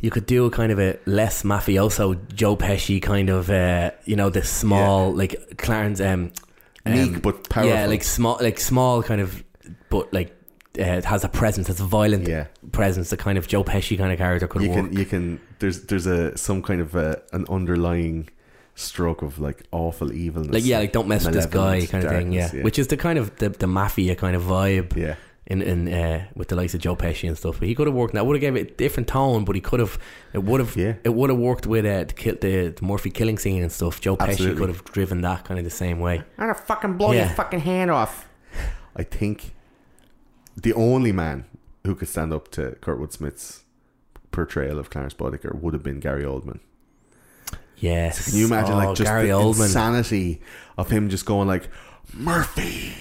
you could do a kind of a less mafioso Joe Pesci kind of, uh, you know, this small like Clarence, um, Meek um, but powerful. Yeah, like small, like small kind of, but like uh, it has a presence. It's a violent Yeah. presence. The kind of Joe Pesci kind of character could you work. can you can there's there's a some kind of a, an underlying stroke of like awful evilness. like yeah, like don't mess with this guy kind of thing. Yeah. darkness, which is the kind of the, the mafia kind of vibe. yeah. In in uh, with the likes of Joe Pesci and stuff. But he could have worked. That would have gave it a different tone. But he could have. It would have. Yeah. It would have worked with uh, the, kill, the the Murphy killing scene and stuff. Joe Pesci could have driven that kind of the same way. I'm gonna fucking blow Yeah. your fucking hand off. I think the only man who could stand up to Kurtwood Smith's portrayal of Clarence Boddicker would have been Gary Oldman. Yes. Can you imagine Oh, like just Gary the Oldman insanity of him just going like Murphy?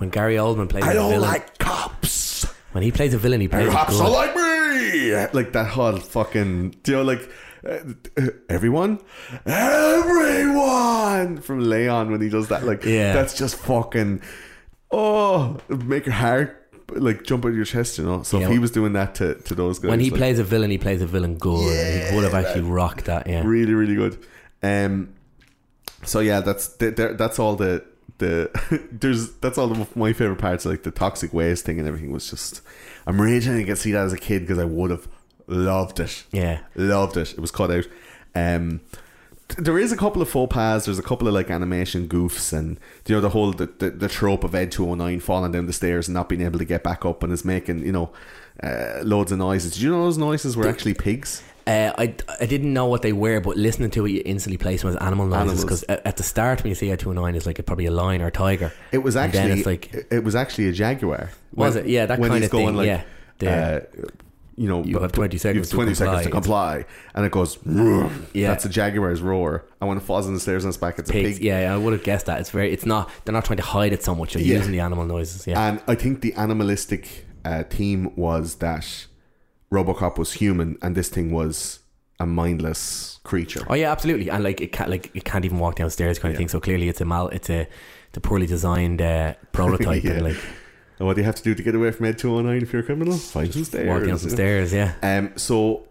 When Gary Oldman plays I a don't villain? like cops. when he plays a villain, he plays it cops good. like me. Like that whole fucking, do you know, like uh, everyone, everyone from Leon when he does that. Like, Yeah. that's just fucking. Oh, make your heart like jump out of your chest, you know. So Yeah. if he was doing that to, to those guys, when he like, plays a villain, he plays a villain good. and he would have actually rocked that. Yeah. really really good. Um, so yeah, that's th- there- that's all the the *laughs* there's that's all the, my favorite parts. Like the toxic waste thing and everything was just. I'm raging I get see that as a kid because I would have loved it. Yeah. Loved it. It was cut out. Um, there is a couple of faux pas. There's a couple of like animation goofs, and you know the whole the, the, the trope of Ed two hundred nine falling down the stairs and not being able to get back up, and is making you know uh, loads of noises. Did you know those noises were actually pigs? Uh, I, I didn't know what they were, but listening to it, you instantly place them as animal noises. Because at, at the start, when you see a 209, it's like a, probably a lion or a tiger. It was actually it's like- it- was actually a jaguar. Was it? Yeah, that when kind he's of thing, like, yeah. The- uh, you know, You have 20 you seconds have to 20 seconds to comply, and it goes. Yeah. that's a jaguar's roar. And when it falls on the stairs on its back, it's a pig. Yeah, yeah, I would have guessed that. It's very. It's not. They're not trying to hide it so much. They're Yeah. using the animal noises. Yeah. And I think the animalistic uh, theme was that RoboCop was human, and this thing was a mindless creature. Oh yeah, absolutely. And like it can't like it can't even walk downstairs kind of Yeah. thing. So clearly it's a mal it's a it's a poorly designed uh, prototype *laughs* Yeah. and like And what do you have to do to get away from Ed 209 if you're a criminal? Find some stairs. walking up some stairs, yeah. Um, so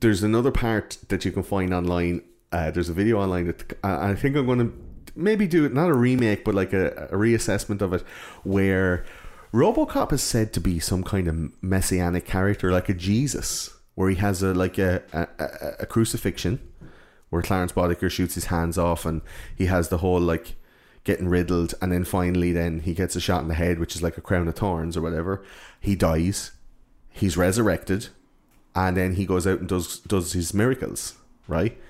there's another part that you can find online. Uh, there's a video online that uh, I think I'm going to maybe do it not a remake, but like a, a reassessment of it, where RoboCop is said to be some kind of messianic character, like a Jesus, where he has a like a a, a, crucifixion, where Clarence Boddicker shoots his hands off, and he has the whole like getting riddled, and then finally then he gets a shot in the head, which is like a crown of thorns or whatever. He dies, he's resurrected, and then he goes out and does does his miracles, right?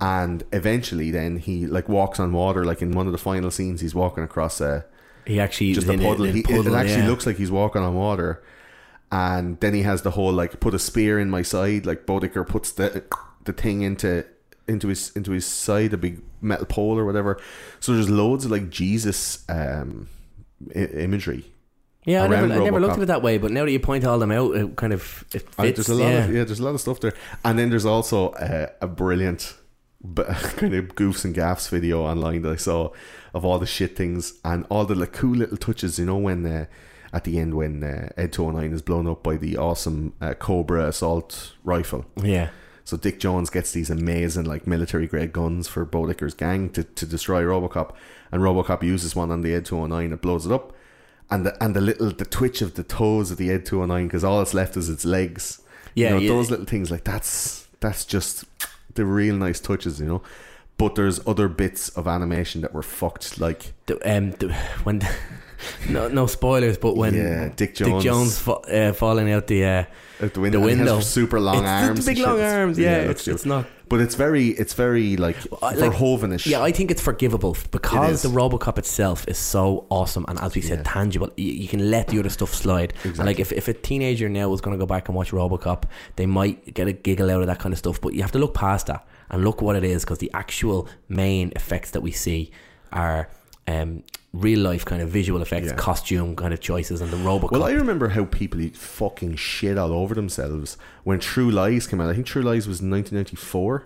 And eventually, then he like walks on water. Like in one of the final scenes, he's walking across a He actually just a puddle. in He, puddle, it actually yeah. looks like he's walking on water. And then he has the whole like put a spear in my side. Like Boddicker puts the the thing into into his into his side, a big metal pole or whatever. So there's loads of like Jesus um, I- imagery. Yeah, I never, I never looked at it that way, but now that you point all them out, it kind of it fits. There's a lot yeah. of yeah, there's a lot of stuff there, and then there's also uh, a brilliant, *laughs* kind of goofs and gaffs video online that I saw of all the shit things and all the like cool little touches. You know when uh, at the end when uh, Ed 209 is blown up by the awesome uh, Cobra assault rifle. yeah. So Dick Jones gets these amazing like military grade guns for Boddicker's gang to, to destroy RoboCop, and RoboCop uses one on the Ed 209 and it blows it up, and the and the little the twitch of the toes of the Ed 209 because all that's left is its legs. Yeah, you know, yeah. those little things like that's that's just the real nice touches, you know. But there's other bits of animation that were fucked, like The, um, the, when *laughs* no no spoilers, but when Yeah, Dick Jones, Dick Jones. Fa- uh, falling out the uh, out the window. the and he has window, super long it's, arms, it's the big and shit. long arms. Yeah, it looks it's, it's not. But it's very, it's very like like- Verhoevenish. Yeah, I think it's forgivable because is. the RoboCop itself is so awesome and as we said, Yeah. tangible. You, you can let the other stuff slide. And like if, if a teenager now was going to go back and watch RoboCop, they might get a giggle out of that kind of stuff. But you have to look past that and look what it is because the actual main effects that we see are um, real life kind of visual effects, Yeah. costume kind of choices, and the robot. Well, I remember how people fucking shit all over themselves when True Lies came out. I think True Lies was 1994,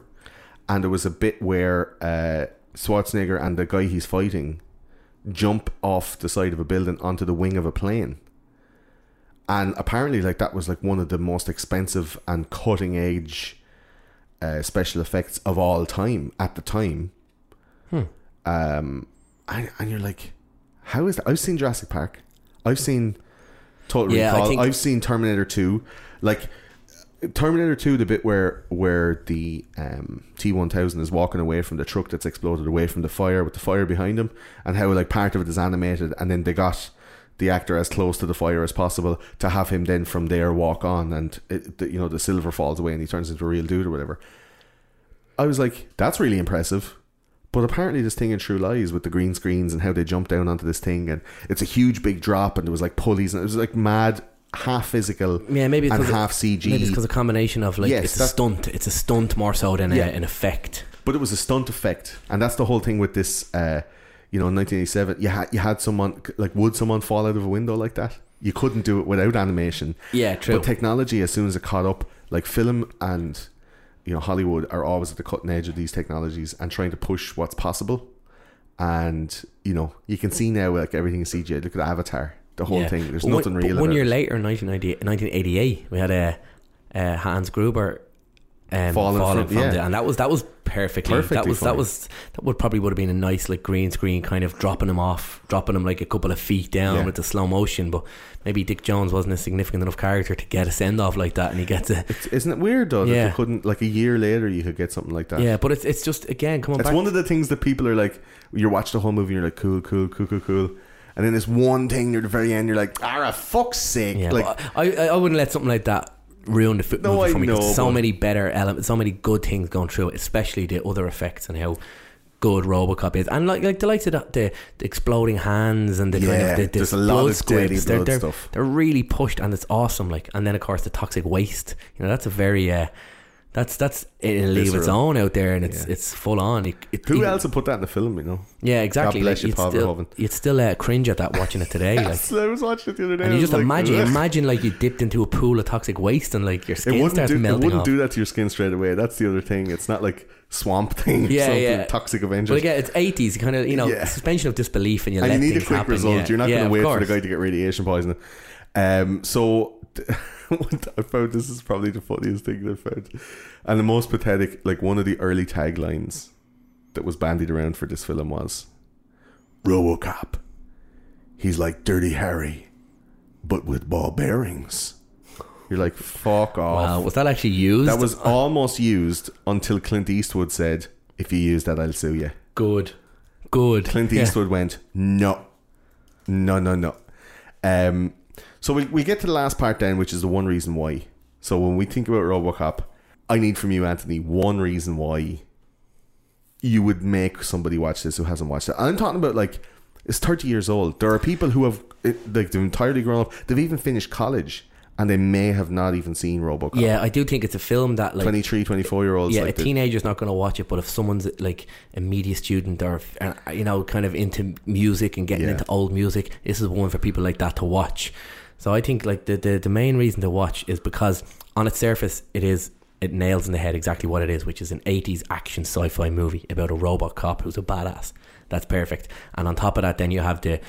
and there was a bit where uh, Schwarzenegger and the guy he's fighting jump off the side of a building onto the wing of a plane. And apparently, like that was like one of the most expensive and cutting edge uh, special effects of all time at the time. Um, and, and you're like, how is that? I've seen Jurassic Park. I've seen Total Yeah, Recall. think- I've seen Terminator Two. Like Terminator Two, the bit where where the um, T one thousand is walking away from the truck that's exploded, away from the fire with the fire behind him, and how like part of it is animated, and then they got the actor as close to the fire as possible to have him then from there walk on, and it, the, you know the silver falls away and he turns into a real dude or whatever. I was like, that's really impressive. But apparently, this thing in True Lies with the green screens and how they jump down onto this thing, and it's a huge big drop, and there was like pulleys, and it was like mad, half physical, yeah, maybe it's and 'cause it- half CG. Maybe it's because a combination of like Yes, it's a stunt. It's a stunt more so than Yeah. a, an effect. but it was a stunt effect, and that's the whole thing with this. Uh, you know, in 1987, you had you had someone like would someone fall out of a window like that? You couldn't do it without animation. Yeah, true. But technology, as soon as it caught up, like film and you know Hollywood are always at the cutting edge of these technologies and trying to push what's possible. And you know you can see now like everything is CGI. Look at Avatar, the whole Yeah. thing. There's But one- nothing but real. One year it. later, in 1988, we had a uh, Hans Gruber. Um, Fallen fallen from- from, yeah. the, and that was that was perfectly. Perfectly that was funny. that was that would probably would have been a nice like green screen kind of dropping him off, dropping him like a couple of feet down Yeah. with the slow motion. But maybe Dick Jones wasn't a significant enough character to get a send off like that, and he gets a It's- Isn't it weird though that Yeah. you couldn't like a year later you could get something like that? yeah. But it's it's just again coming It's back. one of the things that people are like. You watch the whole movie and you're like, cool, cool, cool, cool, cool. And then this one thing near the very end, you're like, ah, fuck's sake! Yeah, like, I, I I wouldn't let something like that ruin the foot No, movie for me. know, so many better elements, so many good things going through it, especially the other effects and how good RoboCop is, and like like the likes of the, the, the exploding hands and the kind Yeah, of the, the there's a lot of squibs. They're, they're, stuff. they're really pushed, and it's awesome. Like, and then of course the toxic waste. You know, that's a very uh, that's that's in a league of its own out there, and it's Yeah. it's full on. It, it, who even- else would put that in the film? You know, Yeah, exactly. God bless you, you'd Paul still, Verhoeven. you'd still uh, cringe at that watching it today. *laughs* like, I was watching it the other day. and I you was just like, imagine, "Ugh." imagine like you dipped into a pool of toxic waste and like your It skin wouldn't starts do. It melting wouldn't off. do that to your skin straight away. That's the other thing. It's not like Swamp *laughs* Thing. Or Yeah, something, yeah. Toxic Avengers. But again, it's eighties. Kind of you know Yeah. suspension of disbelief, and you and let you need a things quick happen. result. Yeah. You're not yeah, going of to wait for the guy to get radiation poisoning. Um, so *laughs* I found this is probably the funniest thing I found, and the most pathetic. Like one of the early taglines that was bandied around for this film was, "RoboCop. He's like Dirty Harry, but with ball bearings." You're like, fuck off. Wow, was that actually used? That was almost used until Clint Eastwood said, "If you use that, I'll sue you." good, good. Clint Yeah. Eastwood went, "No, no, no, no." Um, so we we get to the last part then, which is the one reason why. So when we think about RoboCop, I need from you, Anthony, one reason why you would make somebody watch this who hasn't watched it. I'm talking about like it's 30 years old. There are people who have like they've entirely grown up. They've even finished college, and they may have not even seen RoboCop. Yeah, I do think it's a film that like 23, 24 year olds. yeah, like a teenager's not going to watch it, but if someone's like a media student or you know kind of into music and getting Yeah. into old music, this is one for people like that to watch. So I think like the, the the main reason to watch is because on its surface it is it nails in the head exactly what it is, which is an 80s action sci-fi movie about a robot cop who's a badass. That's perfect. And on top of that, then you have the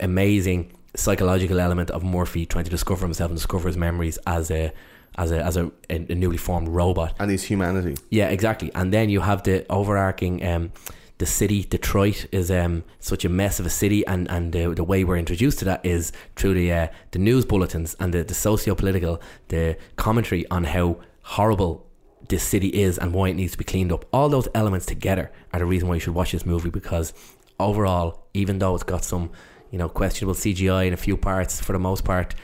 amazing psychological element of Murphy trying to discover himself and discover his memories as a as a as a, a newly formed robot. and his humanity. Yeah, exactly. And then you have the overarching um, the city Detroit is um, such a mess of a city, and and the, the way we're introduced to that is through the uh, the news bulletins and the the socio political the commentary on how horrible this city is and why it needs to be cleaned up. All those elements together are the reason why you should watch this movie because overall, even though it's got some you know questionable CGI in a few parts, for the most part.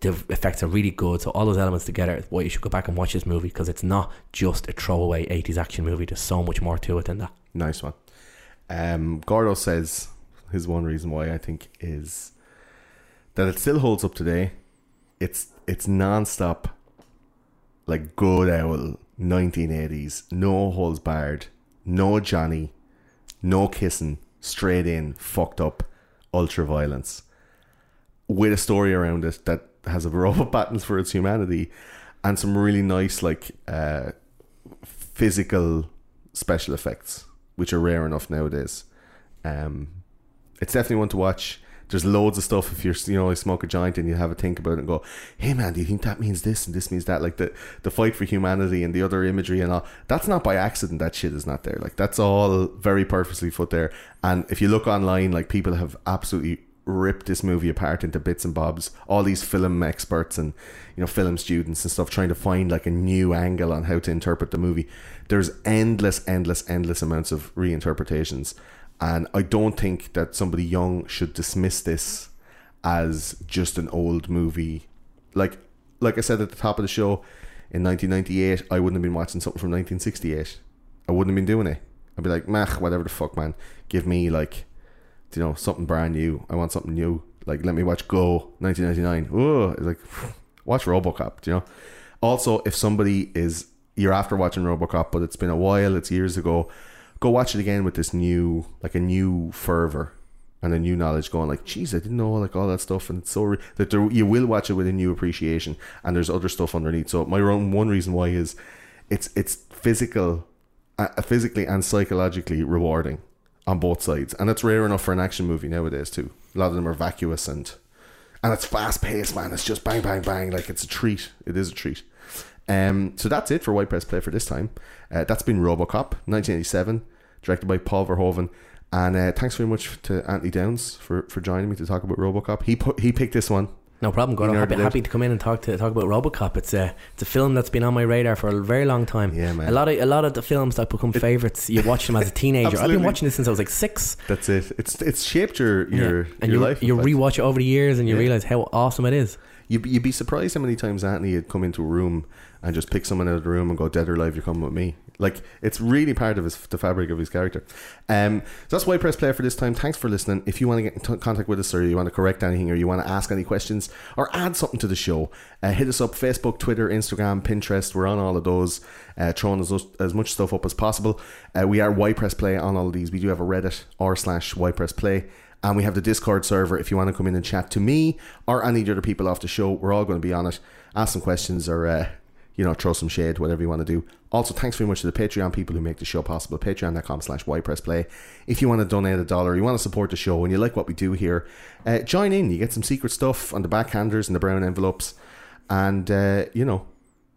The effects are really good, so all those elements together why you should go back and watch this movie because it's not just a throwaway 80s action movie. There's so much more to it than that. Nice one. Um, Gordo says his one reason why I think is that it still holds up today. It's it's non-stop, like good owl 1980s, no holes barred, no Johnny, no kissing, straight in, fucked up, ultra violence, with a story around it that has a *laughs* robot battles for its humanity, and some really nice like uh, physical special effects, which are rare enough nowadays. Um, it's definitely one to watch. There's loads of stuff if you're you know you smoke a joint and you have a think about it and go, hey man, do you think that means this and this means that? Like the the fight for humanity and the other imagery and all. That's not by accident. That shit is not there. Like that's all very purposely put there. And if you look online, like people have absolutely ripped this movie apart into bits and bobs. All these film experts and you know film students and stuff trying to find like a new angle on how to interpret the movie. There's endless, endless, endless amounts of reinterpretations, and I don't think that somebody young should dismiss this as just an old movie. Like, like I said at the top of the show, in 1998, I wouldn't have been watching something from 1968. I wouldn't have been doing it. I'd be like, meh, whatever the fuck, man. Give me like you know something brand new. I want something new. Like let me watch Go 1999. Oh, like *sighs* watch RoboCop. You know. Also, if somebody is you're after watching RoboCop, but it's been a while, it's years ago, go watch it again with this new like a new fervor and a new knowledge. Going like, geez, I didn't know like all that stuff, and it's so re- that there, you will watch it with a new appreciation. And there's other stuff underneath. So my one reason why is it's it's physical, uh, physically and psychologically rewarding on both sides, and it's rare enough for an action movie nowadays too. A lot of them are vacuous and and it's fast paced, man. It's just bang, bang, bang. Like it's a treat. It is a treat. Um, so that's it for Why Press Play for this time. Uh, that's been RoboCop, 1987, directed by Paul Verhoeven. And uh, thanks very much to Anthony Downs for, for joining me to talk about RoboCop. He put, he picked this one. No problem, Gordon. Happy, happy to come in and talk to talk about RoboCop. It's a it's a film that's been on my radar for a very long time. Yeah, man. A lot of a lot of the films that become favorites, you watch them as a *laughs* teenager. I've been watching this since I was like six. That's it. It's it's shaped your your, and your you life. you rewatch it over the years and you Yeah. realize how awesome it is. You'd be surprised how many times Anthony had come into a room and just pick someone out of the room and go, "Dead or alive, you're coming with me." Like it's really part of his the fabric of his character. Um, so that's why press play for this time. Thanks for listening. If you want to get in t- contact with us, or you want to correct anything, or you want to ask any questions, or add something to the show, uh, hit us up: Facebook, Twitter, Instagram, Pinterest. We're on all of those, uh, throwing as, as much stuff up as possible. Uh, we are Why Press Play on all of these. We do have a Reddit r slash Why Press Play. And we have the Discord server if you want to come in and chat to me or any of the other people off the show. We're all going to be on it. Ask some questions or, uh, you know, throw some shade, whatever you want to do. Also, thanks very much to the Patreon people who make the show possible. Patreon.com slash YPressPlay. If you want to donate a dollar, you want to support the show, and you like what we do here, uh, join in. You get some secret stuff on the backhanders and the brown envelopes. And, uh, you know,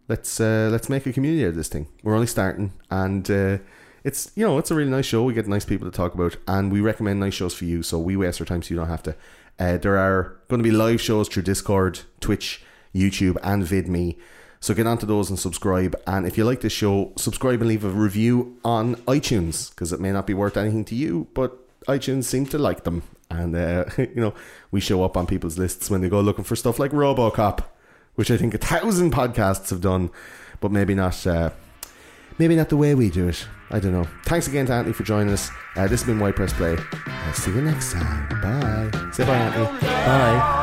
let's uh, let's make a community out of this thing. We're only starting, and uh, it's you know it's a really nice show. We get nice people to talk about, and we recommend nice shows for you. So we waste our time, so you don't have to. Uh, there are going to be live shows through Discord, Twitch, YouTube, and VidMe. So get onto those and subscribe. And if you like this show, subscribe and leave a review on iTunes because it may not be worth anything to you, but iTunes seem to like them, and uh, *laughs* you know we show up on people's lists when they go looking for stuff like RoboCop which I think a thousand podcasts have done, but maybe not. Uh, maybe not the way we do it. I don't know. Thanks again to Anthony for joining us. Uh, this has been Why Press Play. I'll see you next time. Bye. Say bye, Anthony. Bye.